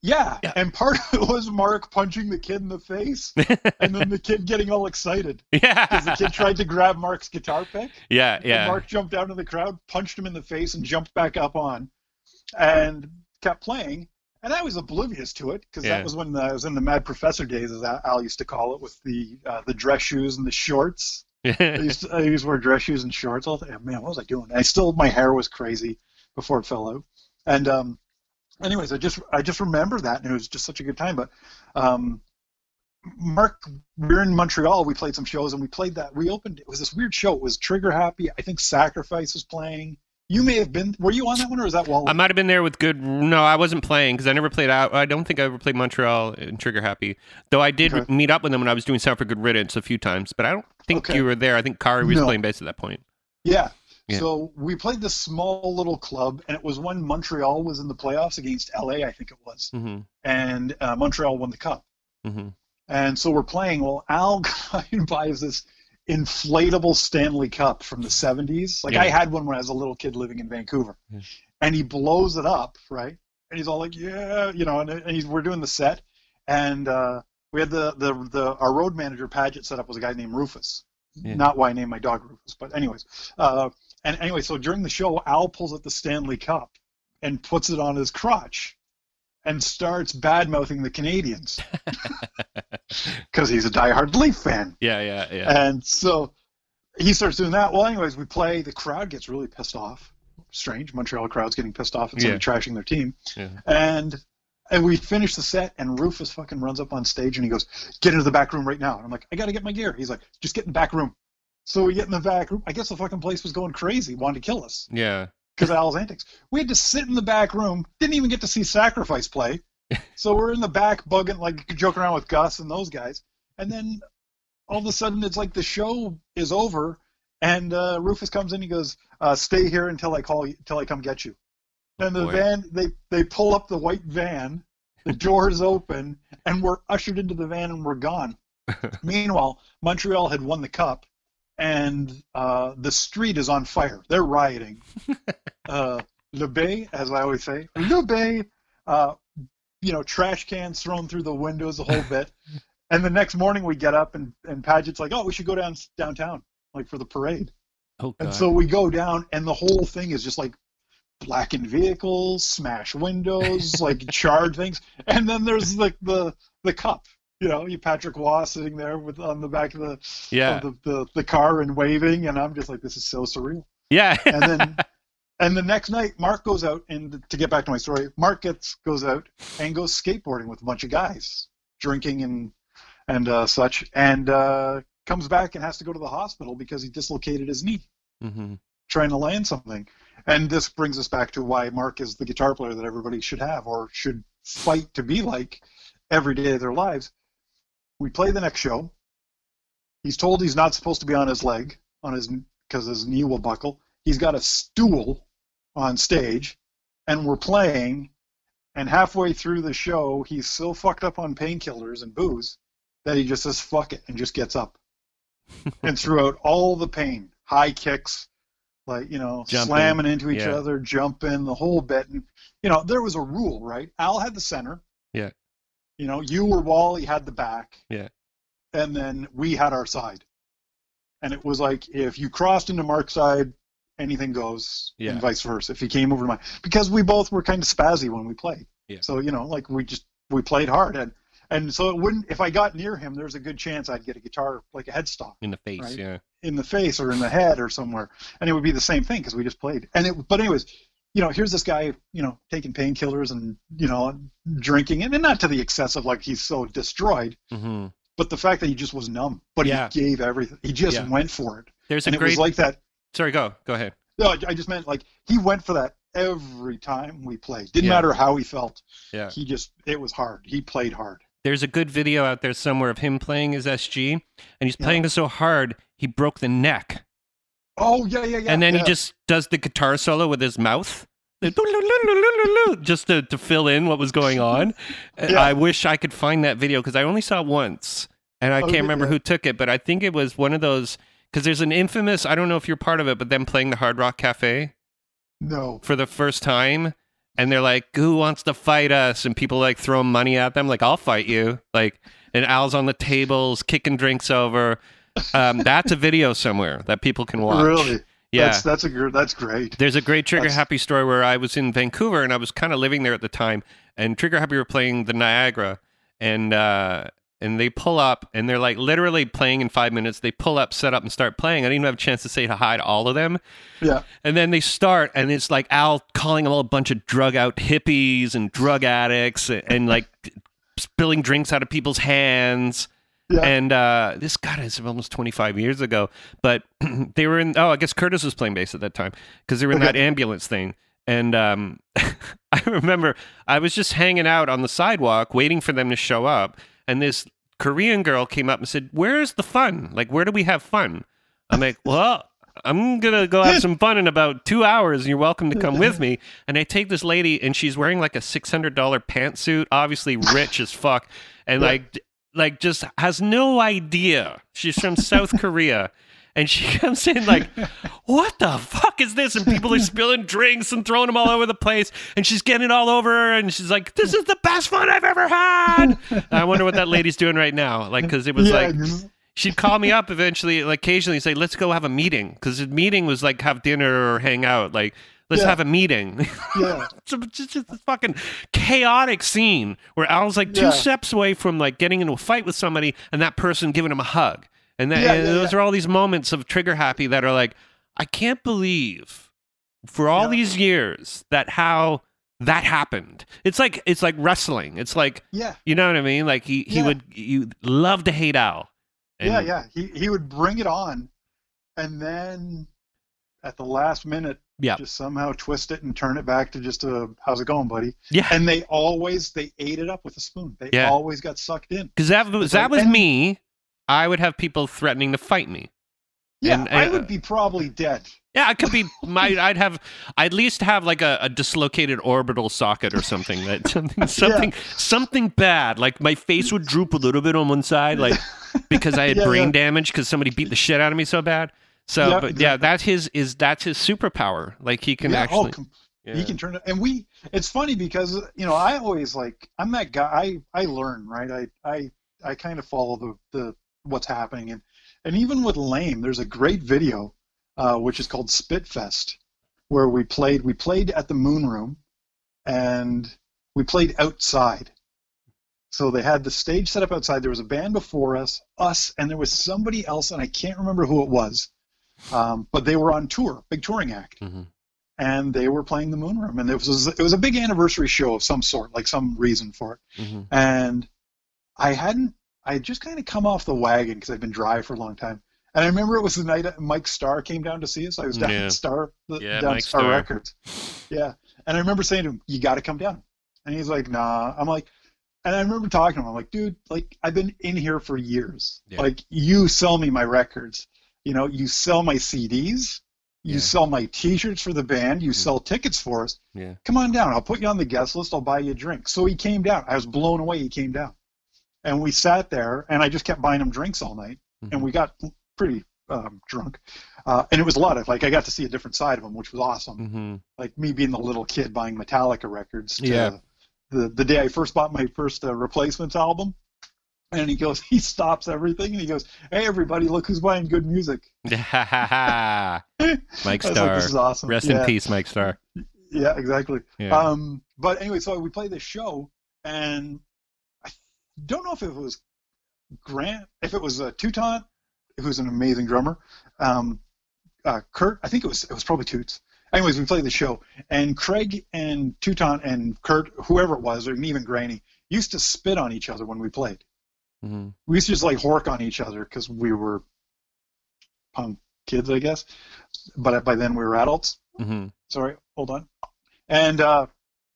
Yeah, Yeah. and part of it was Mark punching the kid in the face, and then the kid getting all excited Yeah, because the kid tried to grab Mark's guitar pick. yeah, And yeah. Mark jumped out of the crowd, punched him in the face, and jumped back up on, and kept playing. And I was oblivious to it because Yeah. that was when I was in the Mad Professor days, as Al used to call it, with the uh, the dress shoes and the shorts. I used, to, I used to wear dress shoes and shorts all the time. Man, what was I doing? I still my hair was crazy before it fell out. And um, anyways, I just I just remember that, and it was just such a good time. But um, Mark, we were in Montreal. We played some shows, and we played that. We opened. It was this weird show. It was Trigger Happy. I think Sacrifice was playing. You may have been. Were you on that one, or was that Wally? I might have been there with good. No, I wasn't playing because I never played out. I don't think I ever played Montreal and Trigger Happy. Though I did Okay. meet up with them when I was doing Sound for Good Riddance a few times, but I don't think Okay. you were there. I think Kari was No. playing bass at that point. Yeah. Yeah. So we played this small little club, and it was when Montreal was in the playoffs against LA, I think it was, hmm and uh, Montreal won the cup. hmm And so we're playing. Well, Al buys this inflatable Stanley Cup from the 70s. Like Yeah. I had one when I was a little kid living in Vancouver. Yeah. And he blows it up, right? And he's all like, "Yeah," you know. And, and he's, we're doing the set, and uh, we had the, the the our road manager Paget set up was a guy named Rufus. Yeah. Not why I named my dog Rufus, but anyways. Uh, and anyway, so during the show, Al pulls out the Stanley Cup and puts it on his crotch and starts bad mouthing the Canadians because he's a diehard Leaf fan. Yeah, yeah, yeah. And so he starts doing that. Well, anyways, we play. The crowd gets really pissed off. Strange, Montreal crowd's getting pissed off at somebody trashing their team. Yeah. And and we finish the set, and Rufus fucking runs up on stage and he goes, "Get into the back room right now." And I'm like, "I gotta get my gear." He's like, "Just get in the back room." So we get in the back room. I guess the fucking place was going crazy, wanted to kill us yeah. because of Al's antics. We had to sit in the back room. Didn't even get to see Sacrifice play. So we're in the back bugging, like joking around with Gus and those guys. And then all of a sudden, it's like the show is over, and uh, Rufus comes in. He goes, uh, "Stay here until I call you, until I come get you." And the Boy. van, they they pull up the white van. The doors open, and we're ushered into the van, and we're gone. Meanwhile, Montreal had won the cup, and uh, the street is on fire. They're rioting. uh, Le Bay, as I always say, Le Bay, uh, you know, trash cans thrown through the windows, the whole bit. and the next morning we get up, and, and Paget's like, oh, we should go down downtown, like for the parade. Oh god. And so we go down, and the whole thing is just like blackened vehicles, smash windows, like charred things, and then there's like the the cup. You know, you Patrick Roy sitting there with on the back of the yeah. of the, the the car and waving, and I'm just like, this is so surreal. yeah. And then and the next night, Mark goes out, and to get back to my story, Mark gets goes out and goes skateboarding with a bunch of guys, drinking and and uh, such, and uh, comes back and has to go to the hospital because he dislocated his knee hmm trying to land something. And this brings us back to why Mark is the guitar player that everybody should have or should fight to be like every day of their lives. We play the next show. He's told he's not supposed to be on his leg on his because his knee will buckle. He's got a stool on stage, and we're playing. And halfway through the show, he's so fucked up on painkillers and booze that he just says "fuck it" and just gets up. and throughout all the pain, high kicks, like you know, Jumping, slamming into each yeah. other, jumping, the whole bit. And you know, there was a rule, right? Al had the center. Yeah. You know, you or Wally had the back. Yeah. And then we had our side. And it was like if you crossed into Mark's side, anything goes, Yeah. and vice versa. If he came over to mine, because we both were kind of spazzy when we played. Yeah. So you know, like we just we played hard, and and so it wouldn't. If I got near him, there's a good chance I'd get a guitar like a headstock In the face. Right. Yeah. In the face or in the head or somewhere, and it would be the same thing because we just played. And it, but anyways, you know, here's this guy, you know, taking painkillers and you know, drinking, and not to the excess of like he's so destroyed, hmm but the fact that he just was numb, but Yeah. he gave everything. He just Yeah. went for it, There's a and it great. was like that. Sorry. Go. Go ahead. No, I I just meant like he went for that every time we played. Didn't Yeah. matter how he felt. Yeah. He just it was hard. He played hard. There's a good video out there somewhere of him playing his SG, and he's Yeah. playing it so hard he broke the neck, Oh yeah, yeah, yeah. and then yeah. he just does the guitar solo with his mouth. Just to, to fill in what was going on. Yeah. I wish I could find that video because I only saw it once and I Oh, can't remember ya? who took it, but I think it was one of those because there's an infamous, I don't know if you're part of it, but them playing the Hard Rock Cafe. no. for the first time and they're like who wants to fight us? And people like throwing money at them like i'll fight you. Like and al's on the tables kicking drinks over. Um, that's a video somewhere that people can watch. Really? yeah. That's that's a that's great. there's a great trigger That's- happy story where i was in vancouver and i was kind of living there at the time and trigger happy were playing the niagara and uh and they pull up and they're like literally playing in five minutes they pull up set up and start playing i didn't even have a chance to say hi to all of them Yeah. and then they start, and it's like Al calling them all a bunch of drug out hippies and drug addicts and, and like spilling drinks out of people's hands. Yeah. And uh, this God is almost 25 years ago, but they were in. Oh, I guess Curtis was playing bass at that time because they were in Okay. that ambulance thing. And um, I remember I was just hanging out on the sidewalk waiting for them to show up, and this Korean girl came up and said, "Where's the fun? Like, where do we have fun?" I'm like, "Well." I'm gonna go have some fun in about two hours, and you're welcome to come with me. And I take this lady, and she's wearing like a six hundred dollar pantsuit, obviously rich as fuck, and like, like just has no idea. She's from South Korea, and she comes in like, "What the fuck is this?" And people are spilling drinks and throwing them all over the place, and she's getting it all over her, and she's like, "This is the best fun I've ever had." And I wonder what that lady's doing right now, like, because it was yeah, like ex- she'd call me up eventually, like occasionally say, "Let's go have a meeting," because the meeting was like have dinner or hang out. Like, let's Yeah. have a meeting. yeah. it's just, just a fucking chaotic scene where Al's like two steps away from like getting into a fight with somebody, and that person giving him a hug. And, that, Yeah, and yeah, those yeah. are all these moments of trigger happy that are like, I can't believe for all these years that how that happened. It's like it's like wrestling. It's like Yeah. you know what I mean? Like he, he would you love to hate Al. And- yeah, yeah. He he would bring it on, and then at the last minute, Yeah. just somehow twist it and turn it back to just a how's it going, buddy? Yeah. And they always they ate it up with a spoon. They Yeah. always got sucked in. Because that was that was and- me. I would have people threatening to fight me. Yeah, And, I uh, would be probably dead. Yeah, I could be. My, I'd have. I'd at least have like a, a dislocated orbital socket or something. That something, something, something bad. Like my face would droop a little bit on one side, like because I had Yeah, brain yeah. damage because somebody beat the shit out of me so bad. So, Yeah, but yeah, that's his. Is that's his superpower? Like he can yeah, actually. oh, com- yeah. he can turn it. And we, it's funny because you know I always like I'm that guy. I I learn right. I I I kind of follow the the what's happening and and even with lame, there's a great video uh, which is called Spitfest, where we played. We played at the Moon Room, and we played outside. So they had the stage set up outside. There was a band before us, us, and there was somebody else, and I can't remember who it was. Um, but they were on tour, big touring act, hmm and they were playing the Moon Room, and it was it was a big anniversary show of some sort, like some reason for it. hmm And I hadn't, I had just kind of come off the wagon because I'd been dry for a long time. And I remember it was the night that Mike Starr came down to see us. I was down Yeah. at Star, the- Yeah, down Mike Star Starr. Records. Yeah. And I remember saying to him, "You got to come down." And he's like, "Nah." I'm like, and I remember talking to him. I'm like, "Dude, like I've been in here for years. Yeah. Like you sell me my records. You know, you sell my CDs. You Yeah. sell my T-shirts for the band. You hmm. sell tickets for us. Yeah. Come on down. I'll put you on the guest list. I'll buy you a drink." So he came down. I was blown away. He came down, and we sat there, and I just kept buying him drinks all night Mhm. and we got pretty um, drunk. Uh, and it was a lot of like I got to see a different side of him, which was awesome. hmm Like me being the little kid buying Metallica records. To Yeah. The the day I first bought my first uh, Replacements album, and he goes, he stops everything, and he goes, "Hey everybody, look who's buying good music." Mike was like, Starr. this is awesome. Rest yeah. in peace, Mike Starr. Yeah, exactly. Yeah. Um, but anyway, so we play this show, and don't know if it was Grant, if it was uh, Toutant, who's an amazing drummer. Um, uh, Kurt, I think it was it was probably Toots. Anyways, we played the show, and Craig and Toutant and Kurt, whoever it was, or even Granny, used to spit on each other when we played. Mhm. We used to just like hork on each other because we were punk kids, I guess. But by then we were adults. Mhm. Sorry, hold on. And uh,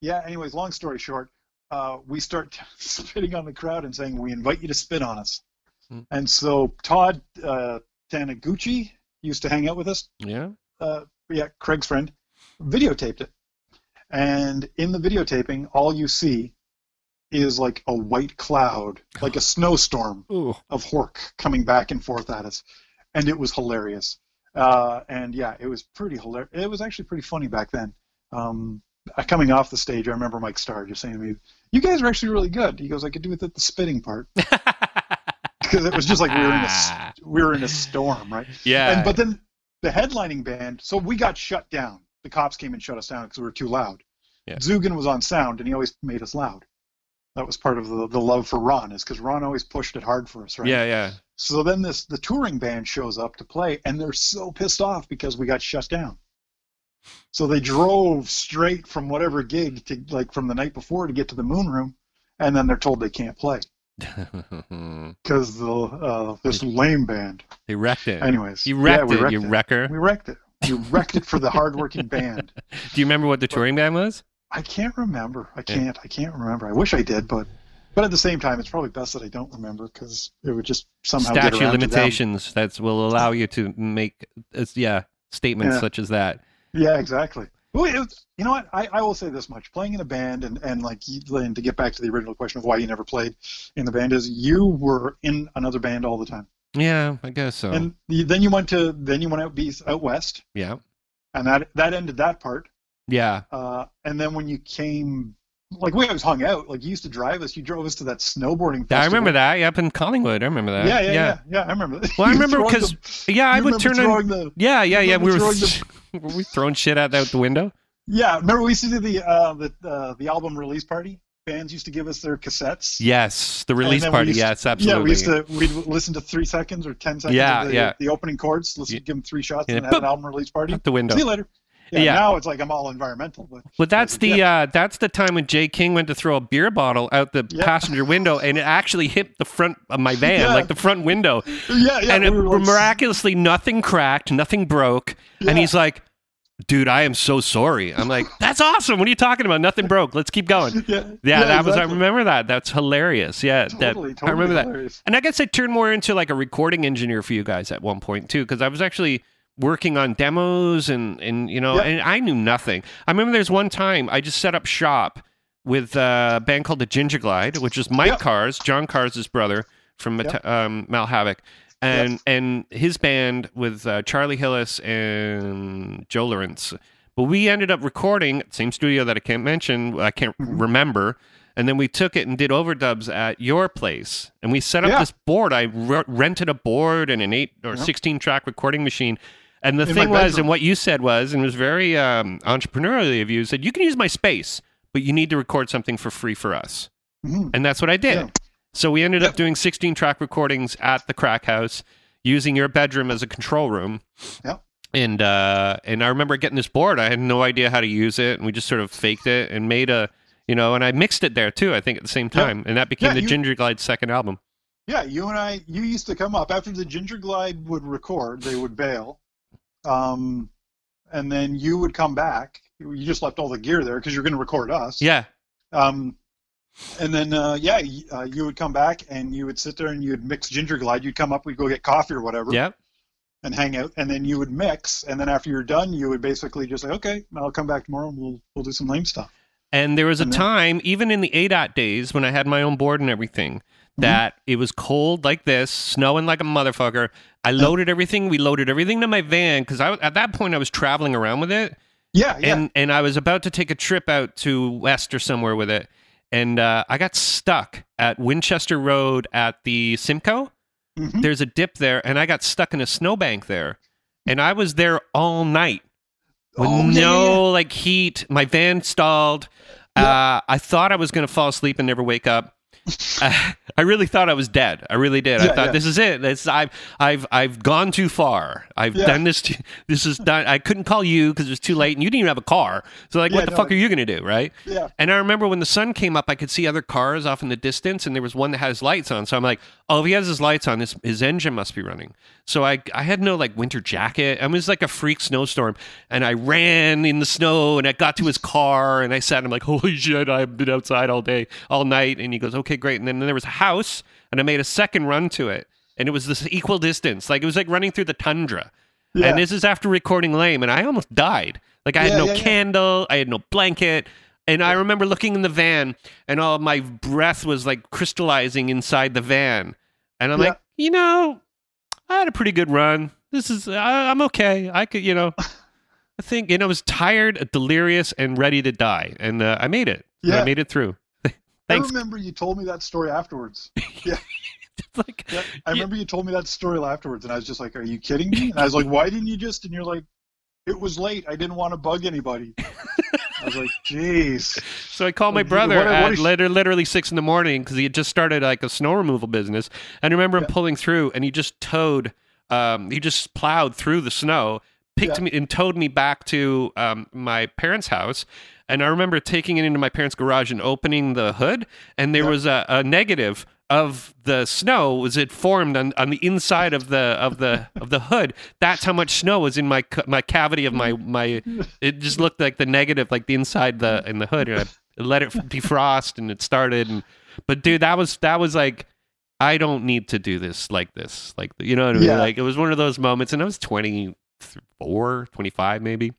yeah, anyways, long story short, uh, we start spitting on the crowd and saying, "We invite you to spit on us." Hmm. And so Todd uh, Taniguchi used to hang out with us. Yeah. Uh, yeah, Craig's friend videotaped it, and in the videotaping, all you see is like a white cloud, like a snowstorm Ooh. of Hork coming back and forth at us, and it was hilarious. Uh, and yeah, it was pretty hilarious. It was actually pretty funny back then. Um, uh, coming off the stage, I remember Mike Starr just saying to me, "You guys are actually really good." He goes, "I could do with it the spitting part because it was just like we were in a s- ah. we were in a storm, right?" yeah. And but then the headlining band, so we got shut down. The cops came and shut us down because we were too loud. Yeah. Zugan was on sound, and he always made us loud. That was part of the, the love for Ron, is because Ron always pushed it hard for us, right? yeah, yeah. So then this the touring band shows up to play, and they're so pissed off because we got shut down. So they drove straight from whatever gig to like from the night before to get to the Moon Room, and then they're told they can't play because the uh, this lame band. you wrecked it. Anyways, you wrecked yeah, we it, wrecked you it. wrecker. We wrecked it. You wrecked it for the hardworking band. Do you remember what the touring band was? I can't remember. I can't. I can't remember. I wish I did, but but at the same time, it's probably best that I don't remember because it would just somehow Statute limitations that will allow you to make, uh, yeah, statements Yeah. such as that. Yeah, exactly. Well, was, you know what? I, I will say this much: playing in a band, and and like, and to get back to the original question of why you never played in the band, is you were in another band all the time, Yeah, I guess so. and then you went to then you went out east, out west, yeah. and that that ended that part. Yeah. Uh, and then when you came, like we always hung out. Like you used to drive us. You drove us to that snowboarding. Festival. I remember that. Yeah, up in Collingwood. I remember that. Yeah, yeah, yeah, yeah. I remember that. Well, I remember because Yeah, I would turn on. the Yeah, yeah, yeah. We were, throwing were we throwing shit out out the window? yeah. Remember we used to do the uh, the uh, the album release party. Bands used to give us their cassettes. Yes, the release party. to- yes, absolutely. Yeah, we used to we'd listen to three seconds or ten seconds Yeah, of the, yeah. the opening chords, listen, Yeah. give them three shots, Yeah. and have an album release party. out the window. See you later. Yeah, Yeah. Now it's like I'm all environmental, but Well, that's the uh, that's the time when Jay King went to throw a beer bottle out the Yeah. passenger window, and it actually hit the front of my van, Yeah. like the front window, yeah, yeah. and it, like, miraculously nothing cracked, nothing broke, and he's like, "Dude, I am so sorry." I'm like, "That's awesome. What are you talking about? Nothing broke. Let's keep going." yeah, Yeah, that was. I remember that. That's hilarious. Yeah, Totally, that totally I remember that. hilarious. And I guess I turned more into like a recording engineer for you guys at one point too, because I was actually working on demos and and you know, Yeah. and I knew nothing. I remember there's one time I just set up shop with uh, a band called the Ginger Glide, which is Mike Yeah. Cars, John Cars' brother from Meta- um, Malhavoc. And Yes. and his band with uh, Charlie Hillis and Joe Lawrence, but we ended up recording same studio that I can't mention, I can't Mhm. remember, and then we took it and did overdubs at your place, and we set up Yeah. this board. I re- rented a board and an eight or sixteen track recording machine, And the In thing was, and what you said was, and it was very um, entrepreneurially of you, said you can use my space, but you need to record something for free for us. Mhm. And that's what I did. Yeah. So we ended up doing 16 track recordings at the crack house, using your bedroom as a control room. Yep. And uh, and I remember getting this board. I had no idea how to use it, and we just sort of faked it and made a, you know, and I mixed it there too. I think at the same Yeah. time, and that became Yeah, the you- Ginger Glide's second album. Yeah, you and I, you used to come up after the Ginger Glide would record, they would bail, um, and then you would come back. You just left all the gear there because you're going to record us. Yeah, Um, and then uh, yeah, y- uh, you would come back and you would sit there and you would mix Ginger Glide. You'd come up, we'd go get coffee or whatever, yeah. and hang out, and then you would mix. And then after you're done, you would basically just say, okay, I'll come back tomorrow and we'll we'll do some lame stuff. And there was a time, even in the ADOT days, when I had my own board and everything, Mm-hmm. that it was cold like this, snowing like a motherfucker. I loaded everything. We loaded everything to my van because I at that point I was traveling around with it, Yeah, yeah, and and I was about to take a trip out to West or somewhere with it, and uh, I got stuck at Winchester Road at the Simcoe. Mhm. There's a dip there, and I got stuck in a snowbank there, and I was there all night with Oh, no yeah, yeah. like heat. My van stalled. Uh, I thought I was going to fall asleep and never wake up. I really thought I was dead. I really did. I Yeah, thought yeah. this is it. This I've I've I've gone too far. I've Yeah. done this. Too, this is done. I couldn't call you because it was too late, and you didn't even have a car. So like, what the no, fuck I- are you going to do, right? yeah. And I remember when the sun came up, I could see other cars off in the distance, and there was one that had his lights on. So I'm like, oh, if he has his lights on, his, his engine must be running. So I, I had no like winter jacket. I was like a freak snowstorm, and I ran in the snow, and I got to his car, and I sat, and I'm like, holy shit, I've been outside all day, all night. And he goes, okay, great. And then there was a house, and I made a second run to it, and it was this equal distance, like it was like running through the tundra. Yeah. And this is after recording Lame, and I almost died. Like I had Yeah, no yeah, candle, I had no blanket, and I remember looking in the van, and all my breath was like crystallizing inside the van, and I'm like, you know, I had a pretty good run. This is I, I'm okay. I could, you know, I think, and I was tired, delirious, and ready to die, and uh, I made it. Yeah, I made it through. I remember you told me that story afterwards. Yeah. like, Yeah, I remember you told me that story afterwards, and I was just like, "Are you kidding me?" And I was like, "Why didn't you just?" And you're like, "It was late. I didn't want to bug anybody." I was like, "Jeez." So I called my brother what- what at literally six in the morning because he had just started like a snow removal business. And I remember him Yeah. pulling through, and he just towed, um, he just plowed through the snow, picked Yeah. me, and towed me back to um, my parents' house. And I remember taking it into my parents' garage and opening the hood, and there Yeah. was a, a negative of the snow was it formed on, on the inside of the of the of the hood that's how much snow was in my my cavity of my my it just looked like the negative like the inside the in the hood and I let it defrost and it started and but dude that was that was like I don't need to do this like this like you know what I mean Yeah. like it was one of those moments and I was 24 25 maybe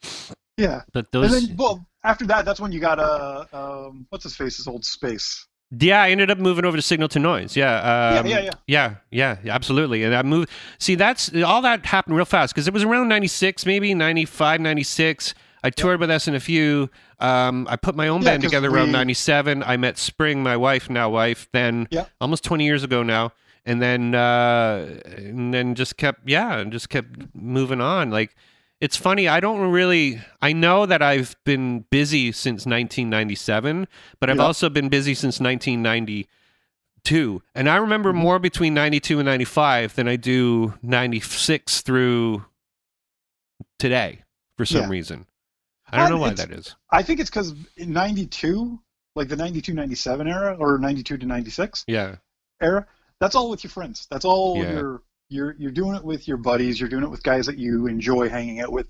Yeah. but And those then, well, after that, that's when you got uh, um, what's his face? His old space. Yeah, I ended up moving over to Signal to Noise. Yeah, um, yeah, yeah. yeah, yeah, yeah, absolutely. And I moved. See, that's all that happened real fast because it was around '96, maybe '95, '96. I toured with SNFU. Um, I put my own Yeah, band together around '97. I met Spring, my wife, now wife, then Yeah. almost 20 years ago now, and then uh, and then just kept yeah, and just kept moving on. Like it's funny. I don't really. I know that I've been busy since 1997, but I've Yeah. also been busy since 1992. And I remember Mm-hmm. more between 92 and 95 than I do 96 through today for some Yeah. reason. I don't Uh, know why that is. I think it's because in '92, like the '92, '97 era, or '92 to '96 Yeah. era, that's all with your friends. That's all Yeah. you're you're you're doing it with your buddies. You're doing it with guys that you enjoy hanging out with.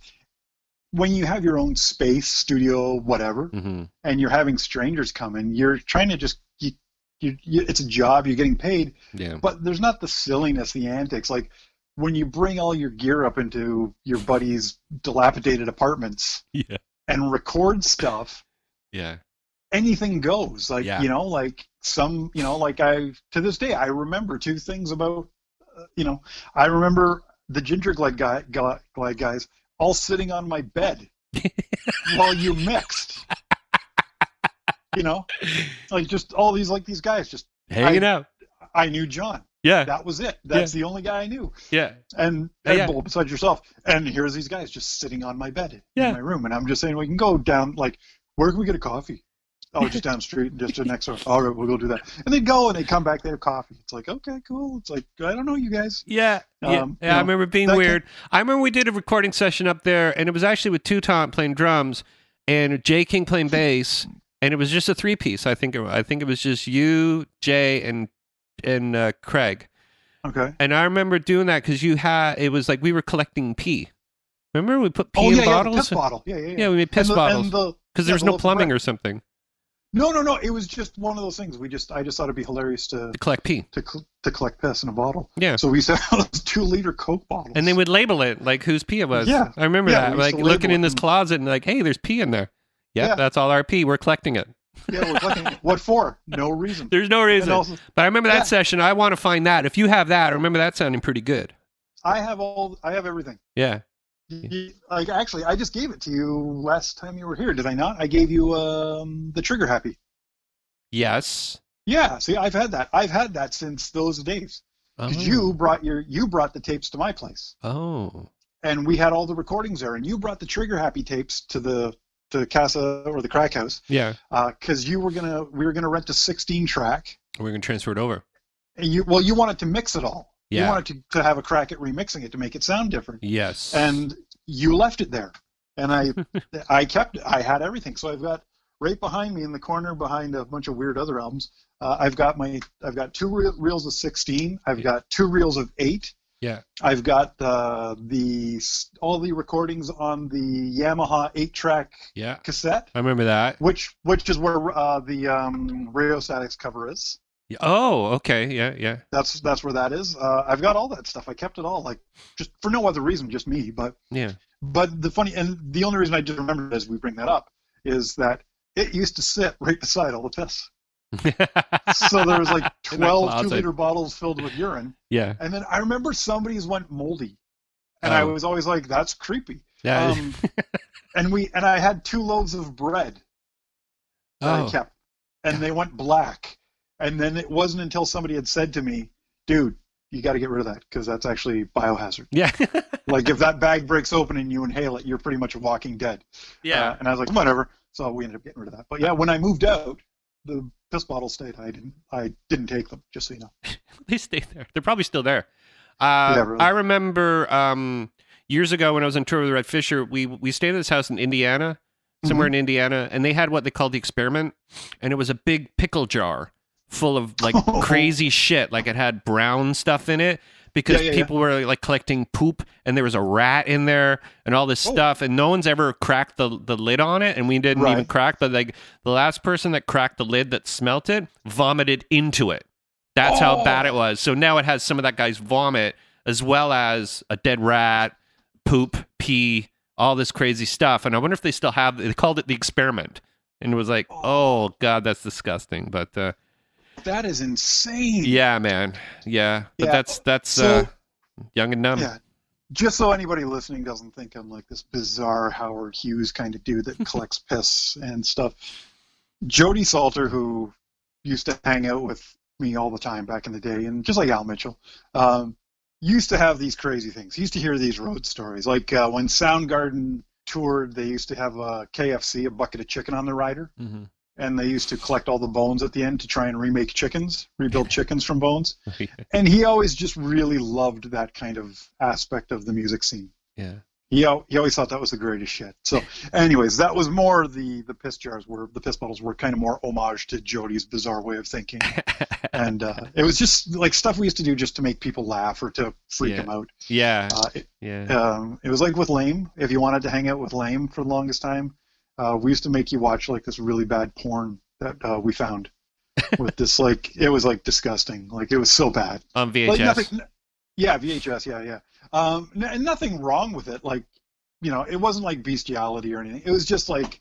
When you have your own space, studio, whatever, hmm and you're having strangers come in, you're trying to just you, you, you, it's a job. You're getting paid, Yeah. but there's not the silliness, the antics. Like when you bring all your gear up into your buddies' dilapidated apartments Yeah. and record stuff Yeah. anything goes. Like Yeah. you know, like some, you know, like I to this day I remember two things about, you know, I remember the Ginger Glide guy, Glide guys all sitting on my bed while you mixed. You know, like just all these like these guys. Just Hanging out. I knew John. Yeah. That was it. That's the only guy I knew. Yeah. And Yeah, Ed yeah. Besides yourself. And here's these guys just sitting on my bed Yeah. in my room, and I'm just saying we can go down. Like, where can we get a coffee? Oh, just down the street, and just next door. All right, we'll go do that. And they go and they come back. They have coffee. It's like okay, cool. It's like I don't know you guys. Yeah, yeah, Um, yeah. you I know, remember being weird. I remember we did a recording session up there, and it was actually with Toutant playing drums and Jay King playing bass, and it was just a three piece. I think it, I think it was just you, Jay, and and uh, Craig. Okay. And I remember doing that because you had it was like we were collecting pee. Remember we put pee oh in yeah, yeah, the piss bottle. Yeah, yeah, yeah. Yeah, we made piss the, bottles And the, because yeah, there was the no plumbing bread. or something No, no, no. It was just one of those things. We just I just thought it'd be hilarious to to collect pee. to cl- to collect piss in a bottle. Yeah. So we used out two liter Coke bottles. And they would label it like whose pee it was. Yeah. I remember Yeah, that. Like looking in this closet and like, hey, there's pee in there. Yep, Yeah. that's all our pee. We're collecting it. yeah, we're collecting it. What for? No reason. There's no reason. Also, But I remember that Yeah. session. I want to find that. If you have that, I remember that sounding pretty good. I have all. I have everything. Yeah. Like actually, I just gave it to you last time you were here. Did I not? I gave you um, the Trigger Happy. Yes. Yeah. See, I've had that. I've had that since those days. Oh. Because you brought your you brought the tapes to my place, Oh. and we had all the recordings there, and you brought the Trigger Happy tapes to the to Casa or the Crack House Yeah. because you were gonna we were gonna rent a 16 track, We're gonna transfer it over. and you well you wanted to mix it all. Yeah. You wanted to, to have a crack at remixing it to make it sound different. Yes. and you left it there and i i kept i had everything so i've got right behind me in the corner behind a bunch of weird other albums uh, i've got my i've got two reel, reels of 16 i've got two reels of 8 yeah. i've got uh, the all the recordings on the yamaha 8 track Yeah. cassette I remember that. which which is where uh, the um, Rheostatics cover is Yeah. Oh. Okay. Yeah. Yeah. that's that's where that is uh, i've got all that stuff i kept it all like just for no other reason just me but Yeah. But the funny, and the only reason I just remembered as we bring that up is that it used to sit right beside all the piss. So there was like In that 12 closet. two liter bottles filled with urine. yeah. And then I remember somebody's went moldy. And I Oh. was always like, that's creepy. Yeah. Um, and we and I had two loaves of bread that oh. I kept. And they went black. And then it wasn't until somebody had said to me, dude, you got to get rid of that because that's actually biohazard. Yeah. Like if that bag breaks open and you inhale it, you're pretty much a walking dead. yeah. Uh, and I was like, whatever. So we ended up getting rid of that. But yeah, when I moved out, the piss bottles stayed. I didn't. I didn't take them. Just so you know. they stay there. They're probably still there. Uh, Yeah, really. I remember um, years ago when I was on tour with Red Fisher, we we stayed at this house in Indiana, somewhere Mm-hmm. in Indiana, and they had what they called the experiment, and it was a big pickle jar full of like Oh. crazy shit. Like it had brown stuff in it because Yeah, yeah, yeah. people were like collecting poop, and there was a rat in there and all this Oh. stuff, and no one's ever cracked the the lid on it, and we didn't even crack. But like the last person that cracked the lid that smelt it vomited into it. That's how Oh. bad it was. So now it has some of that guy's vomit as well as a dead rat, poop, pee, all this crazy stuff. And I wonder if they still have. They called it the experiment, and it was like, oh god, that's disgusting. But uh, That is insane. yeah, man, yeah. But Yeah. that's that's So- uh, young and dumb. Yeah. Just so anybody listening doesn't think I'm like this bizarre Howard Hughes kind of dude that collects piss and stuff. Jody Salter, who used to hang out with me all the time back in the day, and just like Al Mitchell, um, used to have these crazy things. He used to hear these road stories. Like uh, when Soundgarden toured, they used to have a KFC, a bucket of chicken on the rider, Mhm. And they used to collect all the bones at the end to try and remake chickens, rebuild chickens from bones. And he always just really loved that kind of aspect of the music scene. yeah. He, he always thought that was the greatest shit. So, anyways, that was more the the piss jars were the piss bottles were kind of more homage to Jody's bizarre way of thinking, and uh, it was just like stuff we used to do just to make people laugh or to freak Yeah. them out. yeah, Uh, it, yeah. um, it was like with Lame. If you wanted to hang out with Lame for the longest time, uh, we used to make you watch like this really bad porn that uh, we found with this like it was like disgusting. Like it was so bad. On Like VHS. nothing. Yeah, VHS. Yeah, yeah. Um, n- and nothing wrong with it. Like, you know, it wasn't like bestiality or anything. It was just like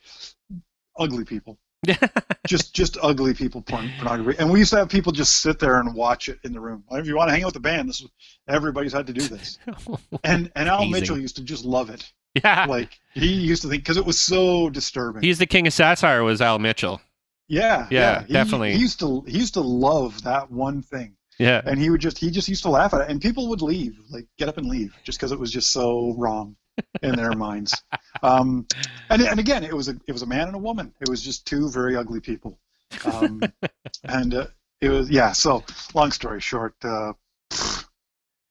ugly people. just just ugly people porn pornography. And we used to have people just sit there and watch it in the room. Like, if you want to hang out with the band, this is everybody's had to do this. And and Al Amazing. Mitchell used to just love it. yeah. Like he used to think because it was so disturbing. He's the king of satire. Was Al Mitchell? yeah, Yeah, He- definitely. He used to he used to love that one thing. Yeah. and he would just he just used to laugh at it, and people would leave, like get up and leave, just because it was just so wrong in their minds. Um, and and again, it was a it was a man and a woman. It was just two very ugly people, um, and uh, it was yeah. So long story short, uh,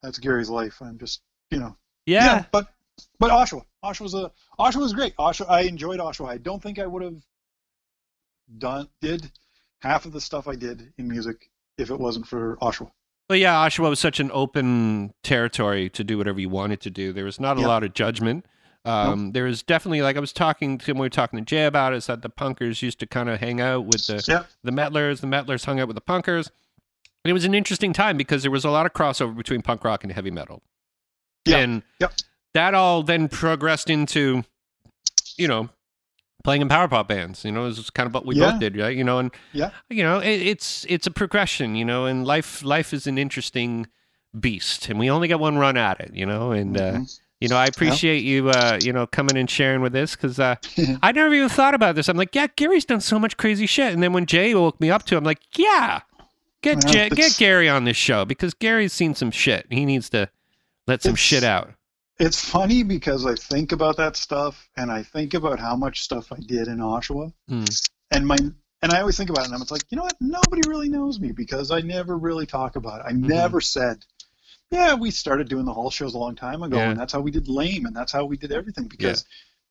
that's Gary's life. I'm just you know Yeah. but but Oshawa, Oshawa was a Oshawa was great. Oshawa, I enjoyed Oshawa. I don't think I would have done did half of the stuff I did in music if it wasn't for Oshawa. Well, yeah, Oshawa was such an open territory to do whatever you wanted to do. There was not a Yeah. lot of judgment. Um, There was definitely, like I was talking to, we were talking to Jay about, it, is that the punkers used to kind of hang out with the, Yeah, the metlers. The metlers hung out with the punkers. And it was an interesting time because there was a lot of crossover between punk rock and heavy metal. Yeah. And Yep. That all then progressed into, you know, playing in power pop bands. You know, is kind of what we Yeah. both did, right? You know, and Yeah. you know, it, it's it's a progression. You know, and life life is an interesting beast, and we only get one run at it. You know, and uh, Mhm. you know, I appreciate you, uh, you know, coming and sharing with this because uh, I never even thought about this. I'm like, yeah, Gary's done so much crazy shit, and then when Jay woke me up to, it, I'm like, yeah, get Well, Jay, get Gary on this show because Gary's seen some shit. He needs to let some shit out. It's funny because I think about that stuff and I think about how much stuff I did in Oshawa Hmm. and my and I always think about it and I'm like, you know what? Nobody really knows me because I never really talk about it. I Mm-hmm. never said, yeah, we started doing the hall shows a long time ago Yeah. and that's how we did Lame and that's how we did everything because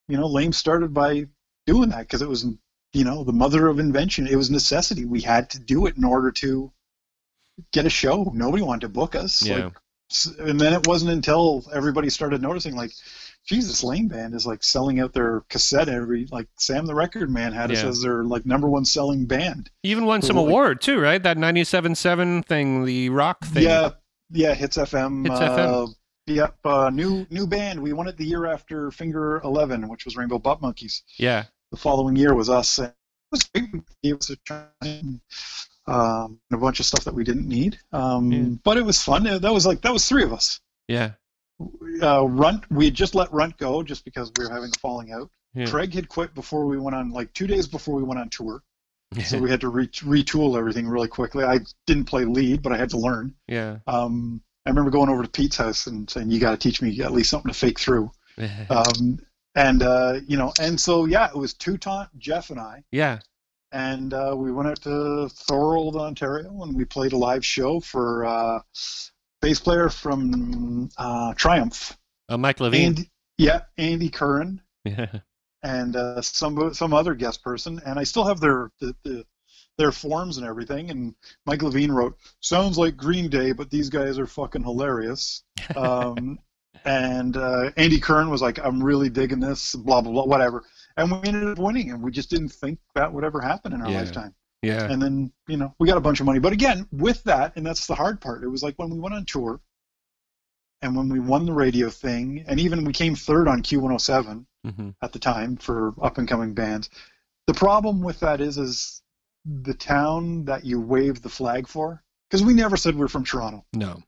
you know, Lame started by doing that because it was you know, the mother of invention. It was necessity. We had to do it in order to get a show. Nobody wanted to book us. Yeah. Like, and then it wasn't until everybody started noticing like jesus lame band is like selling out their cassette every like sam the record man had us as their like number one selling band even won some Like- award too, right? That 97.7 thing, the rock thing. yeah yeah hits fm Hits uh, FM. yep uh, new new band we won it the year after finger 11 which was rainbow butt monkeys Yeah. the following year was us and it was great it was a um, and a bunch of stuff that we didn't need um, Yeah. but it was fun that was like that was three of us Yeah. uh, Runt, we had just let Runt go just because we were having a falling out. Yeah. Craig had quit before we went on, like two days before we went on tour. So we had to re- retool everything really quickly. I didn't play lead, but I had to learn. yeah. Um, I remember going over to Pete's house and saying, "You got to teach me at least something to fake through." Um, and uh, you know, and so yeah, it was Toutant, Jeff, and I, yeah. And uh, we went out to Thorold, Ontario, and we played a live show for uh, bass player from uh, Triumph. Oh, Mike Levine. Andy, yeah, Andy Curran yeah. and uh, some some other guest person, and I still have their the, the, their forms and everything. And Mike Levine wrote, "Sounds like Green Day, but these guys are fucking hilarious." Um, and uh, Andy Curran was like, "I'm really digging this," blah blah blah, whatever. And we ended up winning, and we just didn't think that would ever happen in our Yeah. lifetime. Yeah. And then you know we got a bunch of money, but again, with that, and that's the hard part. It was like when we went on tour. And when we won the radio thing, and even we came third on Q107, hmm at the time for up and coming bands. The problem with that is is the town that you wave the flag for because we never said we're from Toronto. No.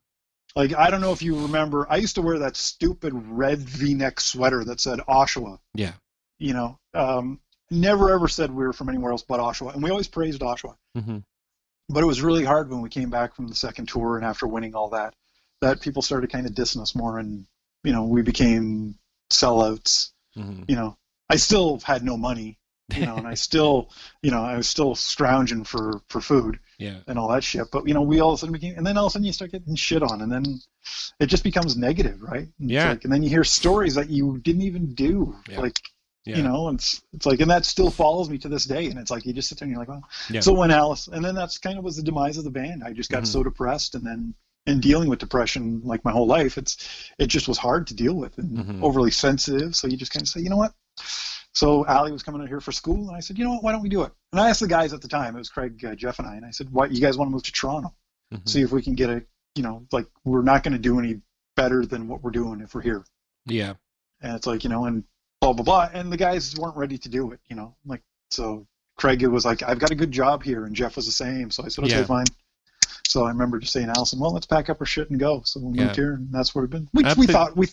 Like I don't know if you remember, I used to wear that stupid red V-neck sweater that said Oshawa. Yeah. You know, um, never ever said we were from anywhere else but Oshawa, and we always praised Oshawa. hmm But it was really hard when we came back from the second tour and after winning all that, that people started kind of dissing us more, and you know we became sellouts hmm you know, I still had no money, you know, and I still, you know, I was still scrounging for for food Yeah. and all that shit. But you know, we all of a sudden became, and then all of a sudden you start getting shit on, and then it just becomes negative, right? And Yeah. Like, and then you hear stories that you didn't even do, Yeah. like. Yeah. You know, it's it's like, and that still follows me to this day. And it's like you just sit there and you're like, well. Yeah. So when Alice, and then that's kind of was the demise of the band. I just got Mhm. so depressed, and then in dealing with depression like my whole life, it's it just was hard to deal with and Mhm. overly sensitive. So you just kind of say, you know what? So Allie was coming out here for school, and I said, you know what? Why don't we do it? And I asked the guys at the time. It was Craig, uh, Jeff, and I. And I said, why you guys want to move to Toronto? Mhm. See if we can get a, you know, like we're not going to do any better than what we're doing if we're here. Yeah. And it's like, you know, and blah blah blah. And the guys weren't ready to do it, you know. Like so, Craig was like, I've got a good job here, and Jeff was the same. So I said, okay, Yeah. fine. So I remember just saying, Allison, well, let's pack up our shit and go. So we Yeah. moved here, and that's where we've been. We, we thought we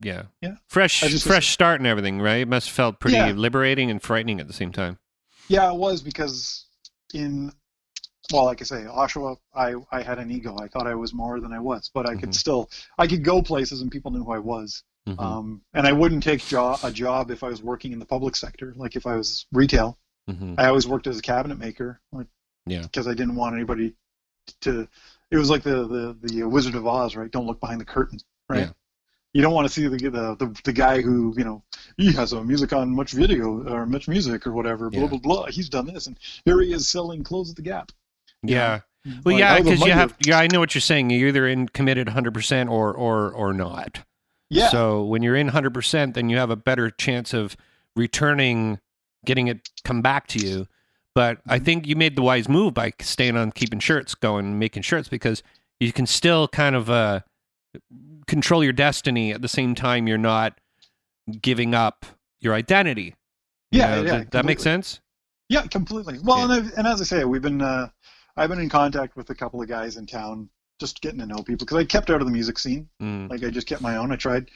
Yeah. Yeah. Fresh, fresh start and everything, right? It must have felt pretty Yeah. liberating and frightening at the same time. Yeah, it was because in well, like I say, Oshawa, I, I had an ego. I thought I was more than I was, but I could Mhm. still, I could go places and people knew who I was. Mhm. Um, and I wouldn't take jo- a job if I was working in the public sector, like if I was retail. Mhm. I always worked as a cabinet maker, like, Yeah. because I didn't want anybody to. It was like the, the the Wizard of Oz, right? Don't look behind the curtain, right? Yeah. You don't want to see the, the the the guy who you know he has a music on much video or much music or whatever. Blah Yeah. blah blah. He's done this, and here he is selling clothes at the Gap. Yeah. Well, Like, yeah, I was a because you have. Yeah, I know what you're saying. You're either in committed 100 percent or or or not. Yeah. So when you're in 100 percent, then you have a better chance of returning, getting it come back to you. But I Mm-hmm. think you made the wise move by staying on keeping shirts going, making shirts because you can still kind of uh, control your destiny at the same time you're not giving up your identity. You yeah, know, yeah. th- that makes sense. Yeah, completely. Well, Yeah. and, and as I say, we've been uh, I've been in contact with a couple of guys in town, just getting to know people because I kept out of the music scene. Mm. Like I just kept my own. I tried.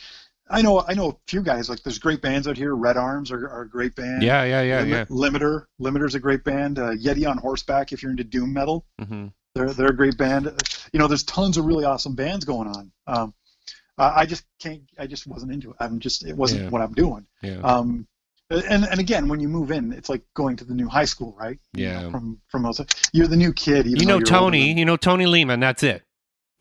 I know I know a few guys. Like there's great bands out here. Red Arms are, are a great band. Yeah, yeah, yeah, Lim- yeah. Limiter Limiter's a great band. Uh, Yeti on Horseback if you're into doom metal. hmm They're they're a great band. You know, there's tons of really awesome bands going on. Um, I just can't. I just wasn't into it. I'm just. It wasn't Yeah. what I'm doing. Yeah. Um, and and again, when you move in, it's like going to the new high school, right? You Yeah. know, from from outside. you're the new kid. you know Tony. You know Tony Lehman. That's it.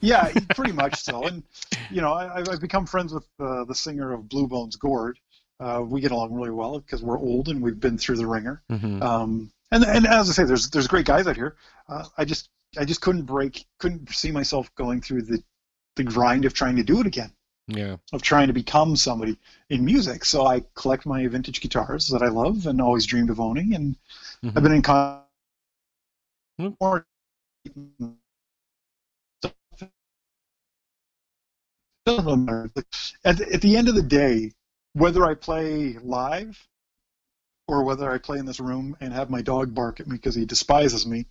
Yeah, pretty much so. And you know, I, I've- I've become friends with uh, the singer of Blue Bones, Gord. Uh, we get along really well because we're old and we've been through the ringer. hmm Um, and and as I say, there's there's great guys out here. Uh, I just I just couldn't break, couldn't see myself going through the the grind of trying to do it again, Yeah. of trying to become somebody in music. So I collect my vintage guitars that I love and always dreamed of owning, and Mhm. I've been in con- Hmm. Matter. At the, at the end of the day, whether I play live or whether I play in this room and have my dog bark at me because he despises me,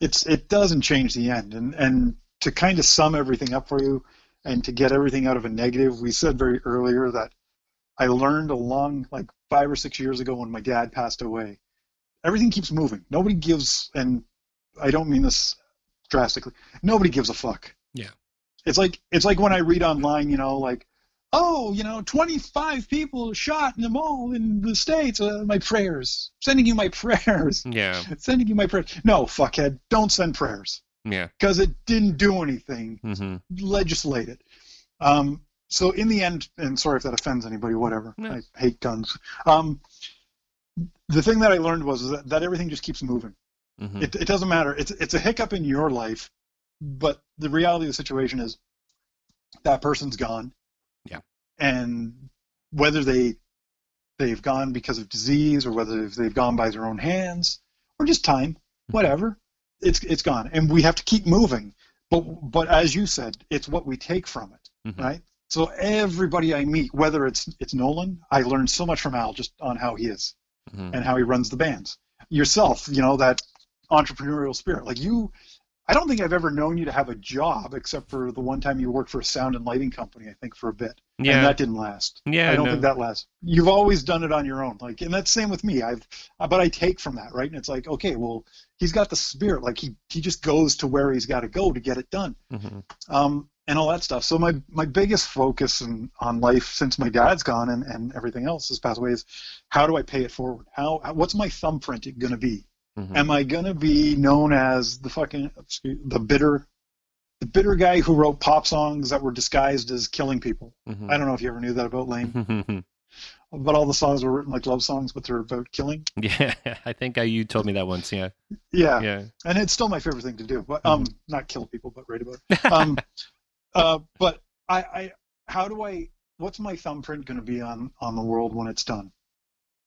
it's it doesn't change the end. And and to kind of sum everything up for you and to get everything out of a negative, we said very earlier that I learned a long like five or six years ago when my dad passed away. Everything keeps moving. Nobody gives, and I don't mean this drastically. Nobody gives a fuck. Yeah. It's like it's like when I read online, you know, like, oh, you know, 25 people shot in the mall in the states. Uh, my prayers, sending you my prayers, Yeah. sending you my prayers. No, fuckhead, don't send prayers Yeah. because it didn't do anything. hmm Legislate it. Um, so in the end, and sorry if that offends anybody, whatever. No. I hate guns. Um, the thing that I learned was that, that everything just keeps moving. hmm It, it doesn't matter. It's it's a hiccup in your life, but the reality of the situation is that person's gone. Yeah. And whether they they've gone because of disease or whether they've gone by their own hands or just time, whatever, it's it's gone. And we have to keep moving. But but as you said, it's what we take from it, Mhm. right? So everybody I meet, whether it's it's Nolan, I learned so much from Al just on how he is Mhm. and how he runs the bands. Yourself, you know, that entrepreneurial spirit. Like you, I don't think I've ever known you to have a job except for the one time you worked for a sound and lighting company, I think, for a bit. Yeah. And that didn't last. yeah. I don't no. think that lasts. You've always done it on your own. Like, and that's same with me. I've, but I take from that, right? And it's like, okay, well, he's got the spirit. Like he, he just goes to where he's got to go to get it done Mhm. um, and all that stuff. So my my biggest focus in, on life since my dad's gone and, and everything else has passed away is how do I pay it forward? How what's my thumbprint going to be? Mhm. Am I going to be known as the fucking excuse- the bitter the bitter guy who wrote pop songs that were disguised as killing people? Mhm. I don't know if you ever knew that about Lane, but all the songs were written like love songs, but they're about killing. yeah. I think I, you told me that once. Yeah. Yeah, Yeah. and it's still my favorite thing to do. But um, not kill people, but write about it. Um, uh, but I, I, how do I? What's my thumbprint going to be on on the world when it's done?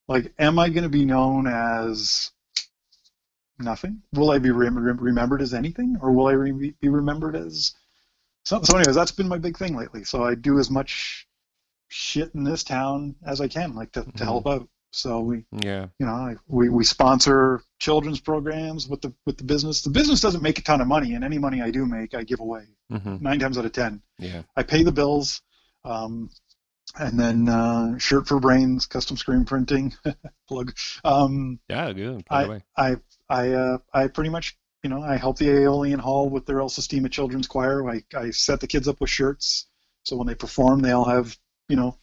Like, am I going to be known as nothing? Will I be rem- rem- remembered as anything, or will I re- be remembered as? So, so, anyways, that's been my big thing lately. So I do as much shit in this town as I can, like to, to help out. So we Yeah. you know I- we, we sponsor children's programs with the with the business the business doesn't make a ton of money and any money i do make i give away hmm nine times out of ten Yeah. i pay the bills um, and then uh, shirt for brains custom screen printing plug um, Yeah. Good. Way. i i uh, i pretty much you know, I help the Aeolian Hall with their El Sistema Children's Choir. I, I set the kids up with shirts, so when they perform, they all have, you know,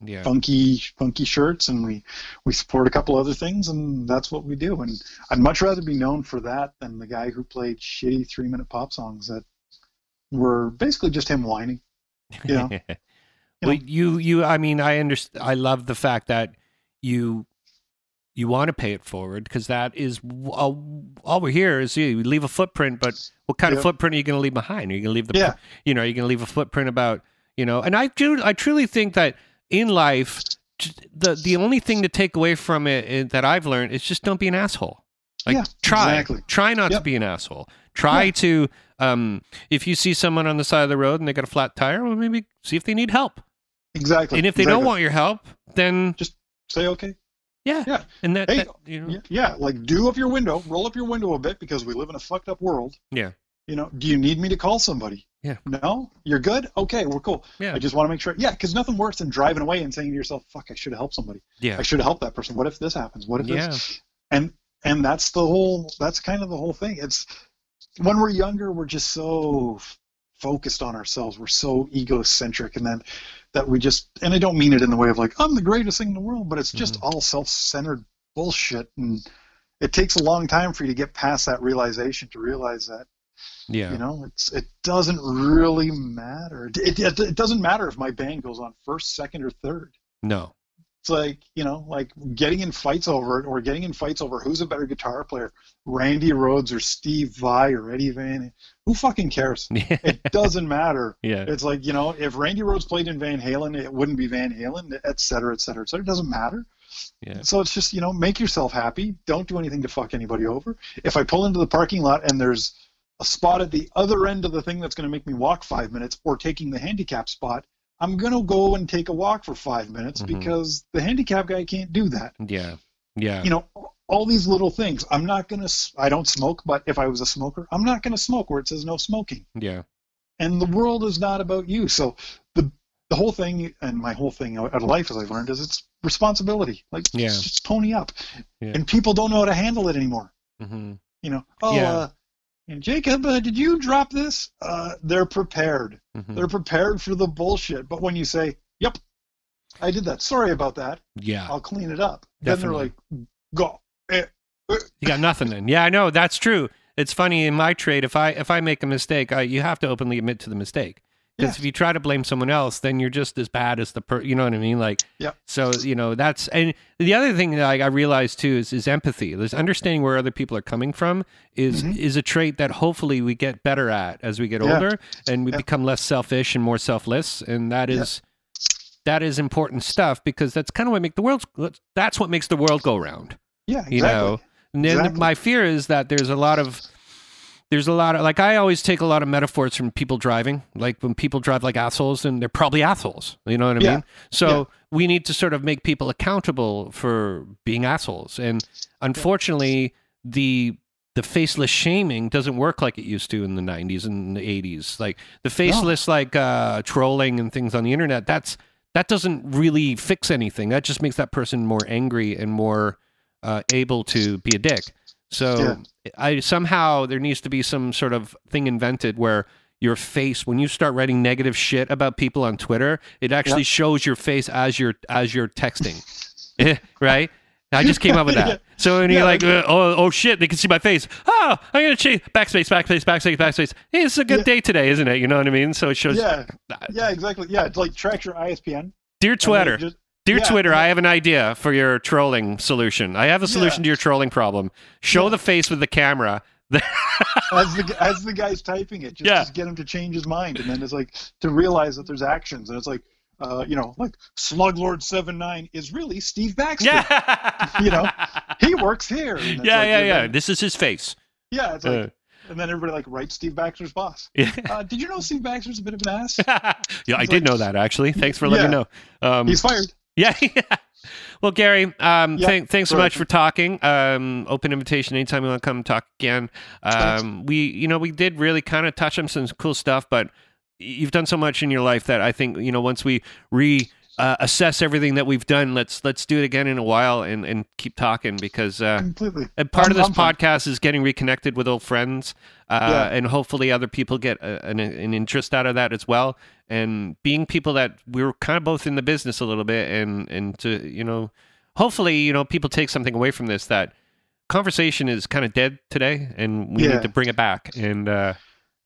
Yeah. funky funky shirts, and we we support a couple other things, and that's what we do. And I'd much rather be known for that than the guy who played shitty three minute pop songs that were basically just him whining. You know, well, know. you you I mean I understand. I love the fact that you you want to pay it forward because that is all, all we're here is you leave a footprint. But what kind of footprint are you going to leave behind? Are you going to leave the Yeah. you know are you going to leave a footprint about you know? And I do I truly think that in life the the only thing to take away from it is, that I've learned is just don't be an asshole. Like Yeah, try exactly. try not to be an asshole. Try Yeah. to um if you see someone on the side of the road and they got a flat tire, well maybe see if they need help. Exactly. And if they don't want your help, then just say okay. yeah, Yeah. and that, Hey, that you know, Yeah, like do up your window, roll up your window a bit because we live in a fucked up world. Yeah. You know, do you need me to call somebody? Yeah. No, you're good. Okay, we're cool. yeah, I just want to make sure. Yeah, because nothing worse than driving away and saying to yourself, "Fuck, I should have helped somebody. yeah, I should have helped that person. What if this happens? What if yeah, this?" And and that's the whole. That's kind of the whole thing. It's when we're younger, we're just so focused on ourselves. We're so egocentric, and then that we just. And I don't mean it in the way of like I'm the greatest thing in the world, but it's just Mm-hmm. all self-centered bullshit. And it takes a long time for you to get past that realization to realize that yeah, you know, it's it doesn't really matter. It, it, it doesn't matter if my band goes on first, second, or third. no, It's like you know, like getting in fights over it, or getting in fights over who's a better guitar player, Randy Rhoads or Steve Vai or Eddie Van. Who fucking cares? yeah, It doesn't matter. yeah, It's like you know, if Randy Rhoads played in Van Halen, it wouldn't be Van Halen, et cetera, et cetera, et cetera. It doesn't matter. yeah, So it's just, you know, make yourself happy. Don't do anything to fuck anybody over. If I pull into the parking lot and there's a spot at the other end of the thing that's going to make me walk five minutes or taking the handicap spot, I'm going to go and take a walk for five minutes Mhm. because the handicap guy can't do that. yeah, yeah, You know, all these little things. I'm not going to, I don't smoke, but if I was a smoker, I'm not going to smoke where it says no smoking. yeah, And the world is not about you. So the, the whole thing, and my whole thing out of life, as I've learned, is it's responsibility. Like, Yeah. just pony up. Yeah. And people don't know how to handle it anymore. Mm-hmm. You know, oh, Yeah. uh, and Jacob, uh, did you drop this? Uh, they're prepared. hmm They're prepared for the bullshit. But when you say, "Yep, I did that. Sorry about that. yeah. I'll clean it up," Definitely. then they're like, "Go." Eh, eh." You got nothing then. Yeah, I know that's true. It's funny in my trade. If I if I make a mistake, I, you have to openly admit to the mistake. Because Yeah. if you try to blame someone else, then you're just as bad as the per. You know what I mean? Like, Yeah. So you know that's and the other thing that I, I realized too is is empathy. There's understanding where other people are coming from is Mhm. is a trait that hopefully we get better at as we get Yeah. older and we Yeah. become less selfish and more selfless, and that is yeah. that is important stuff because that's kind of what make the world. That's what makes the world go round Yeah, exactly. you know and then Exactly. my fear is that there's a lot of there's a lot of like i always take a lot of metaphors from people driving like when people drive like assholes and they're probably assholes you know what i Yeah. mean so we need to sort of make people accountable for being assholes and unfortunately the the faceless shaming doesn't work like it used to in the 90s and the 80s like the faceless like uh trolling and things on the internet that's that doesn't really fix anything that just makes that person more angry and more uh, able to be a dick so i somehow there needs to be some sort of thing invented where your face when you start writing negative shit about people on twitter it actually Yeah. shows your face as you're as you're texting right I just came up with that. Yeah. So when you're Yeah, like, like- uh, oh, oh shit, they can see my face. Oh, I'm gonna change backspace, backspace, backspace, backspace. Hey, it's a good Yeah. day today, isn't it? You know what I mean? So it shows. Yeah, yeah, exactly. Yeah, it's like track your ISPN. Dear Twitter, just- dear yeah, Twitter, yeah. I have an idea for your trolling solution. I have a solution Yeah. to your trolling problem. Show Yeah. the face with the camera. as the as the guy's typing it, just Yeah. to get him to change his mind, and then it's like to realize that there's actions, and it's like, uh, you know, like Sluglord Seven Nine is really Steve Baxter. yeah. You know, He works here. and it's yeah, like, yeah, yeah. then- This is his face. yeah, it's like, Uh, and then everybody like writes Steve Baxter's boss. yeah. Uh, did you know Steve Baxter's a bit of an ass? yeah, I He's did know that actually. Thanks for letting me know. Um, He's fired. Yeah. well, Gary, um, Yeah, thank, thanks so much for talking. Um, open invitation anytime you want to come talk again. Um, we, you know, we did really kind of touch on some cool stuff, but you've done so much in your life that I think, you know, once we re uh, assess everything that we've done. Let's let's do it again in a while and, and keep talking because uh, Completely. and part of I'm- this I'm fine. podcast is getting reconnected with old friends, uh, Yeah. and hopefully other people get a, an, an interest out of that as well. And being people that we're kind of both in the business a little bit, and and to you know, hopefully you know people take something away from this that conversation is kind of dead today, and we Yeah. need to bring it back. And uh,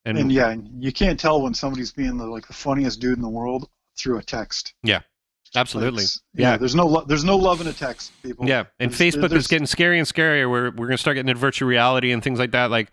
and, And yeah, you can't tell when somebody's being the, like the funniest dude in the world through a text. Yeah. Absolutely, It's- yeah. There's no lo- there's no love in a text, people. Yeah, and There's- Facebook is there's- getting scary and scarier. We're we're gonna start getting into virtual reality and things like that. Like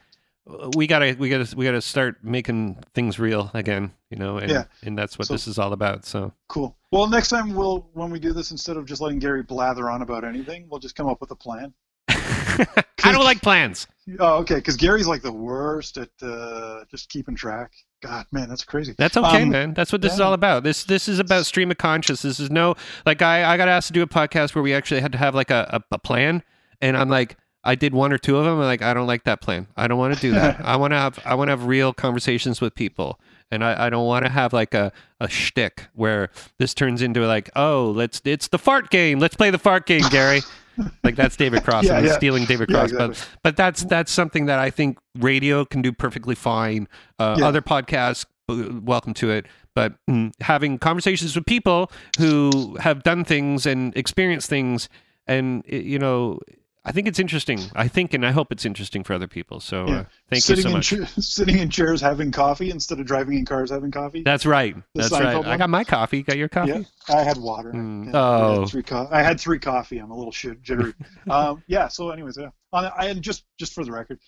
we gotta we gotta we gotta start making things real again. You know, and Yeah. and that's what So- this is all about. So Cool. Well, next time we'll when we do this, instead of just letting Gary blather on about anything, we'll just come up with a plan. I don't like plans. Oh, okay. Because Gary's like the worst at uh, just keeping track. God, man, that's crazy. That's okay, Um, man. That's what this is all about. This this is about stream of consciousness. This is no like I I got asked to do a podcast where we actually had to have like a, a, a plan, and I'm like. I did one or two of them. I'm like, I don't like that plan. I don't want to do that. I want to have, I want to have real conversations with people, and I, I don't want to have like a, a shtick where this turns into like, oh, let's, it's the fart game. Let's play the fart game, Gary. like that's David Cross. Yeah, I'm yeah. stealing David Yeah, Cross, exactly. but but that's that's something that I think radio can do perfectly fine. Uh. Other podcasts, uh, welcome to it. But mm, having conversations with people who have done things and experienced things, and you know, I think it's interesting. I think, and I hope it's interesting for other people. So Yeah. uh, thank sitting you so much. in cha- sitting in chairs having coffee instead of driving in cars having coffee. That's right. The That's right. I got my coffee. Got your coffee? Yeah, I had water. Mm, Yeah, I oh. had three co- I had three coffee. I'm a little shit, jittery. um, yeah. So, anyways, yeah. Uh, I and just just for the record,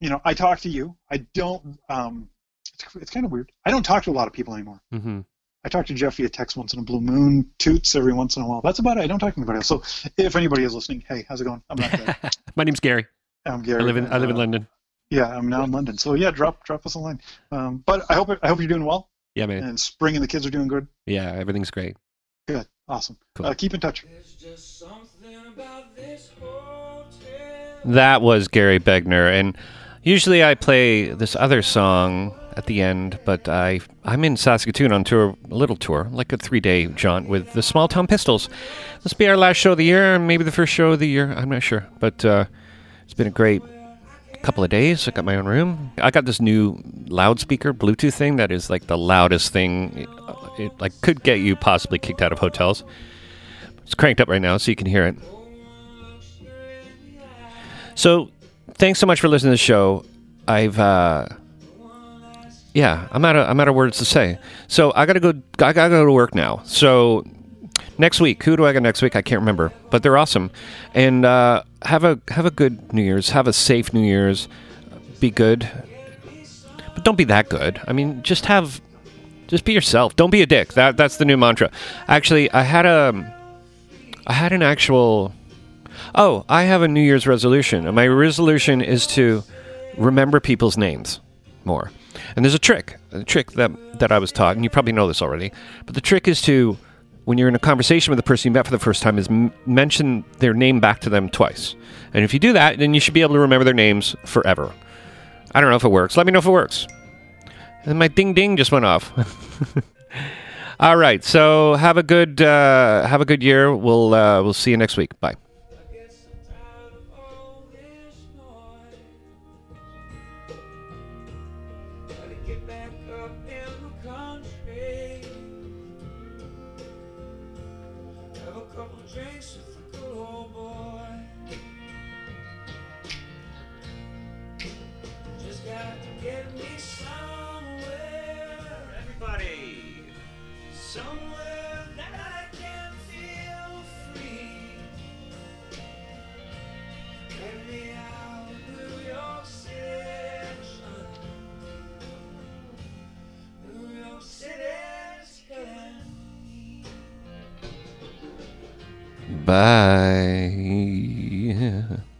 you know, I talk to you. I don't. Um, it's, it's kind of weird. I don't talk to a lot of people anymore. hmm I talk to Jeff via text once in a blue moon, toots every once in a while. That's about it. I don't talk to anybody else. So, if anybody is listening, hey, how's it going? I'm not dead. my name's Gary. I'm Gary. I live in I live in Uh, London. Yeah, I'm now in London. So yeah, drop drop us a line. Um, but I hope I hope you're doing well, Yeah, man. and spring and the kids are doing good. Yeah, everything's great. Good, awesome. Cool. Uh, keep in touch. There's just something about this hotel. That was Gary Begner, and usually I play this other song at the end, but I I'm in Saskatoon on tour, a little tour, like a three day jaunt with the Small Town Pistols. This be our last show of the year, maybe the first show of the year. I'm not sure, but uh, it's been a great couple of days. I got my own room. I got this new loudspeaker Bluetooth thing that is like the loudest thing. It, it like could get you possibly kicked out of hotels. It's cranked up right now, so you can hear it. So, thanks so much for listening to the show. I've, uh, yeah, I'm out of I'm out of words to say. So I gotta go. I gotta go to work now. So next week, who do I got next week? I can't remember, but they're awesome. And uh, have a have a good New Year's. Have a safe New Year's. Be good, but don't be that good. I mean, just have, just be yourself. Don't be a dick. That that's the new mantra. Actually, I had a, I had an actual. Oh, I have a New Year's resolution. And my resolution is to remember people's names more. And there's a trick, a trick that that I was taught, and you probably know this already. But the trick is to, when you're in a conversation with the person you met for the first time, is m- mention their name back to them twice. And if you do that, then you should be able to remember their names forever. I don't know if it works. Let me know if it works. And my ding ding just went off. All right, so have a good uh, have a good year. We'll uh, we'll see you next week. Bye. Bye.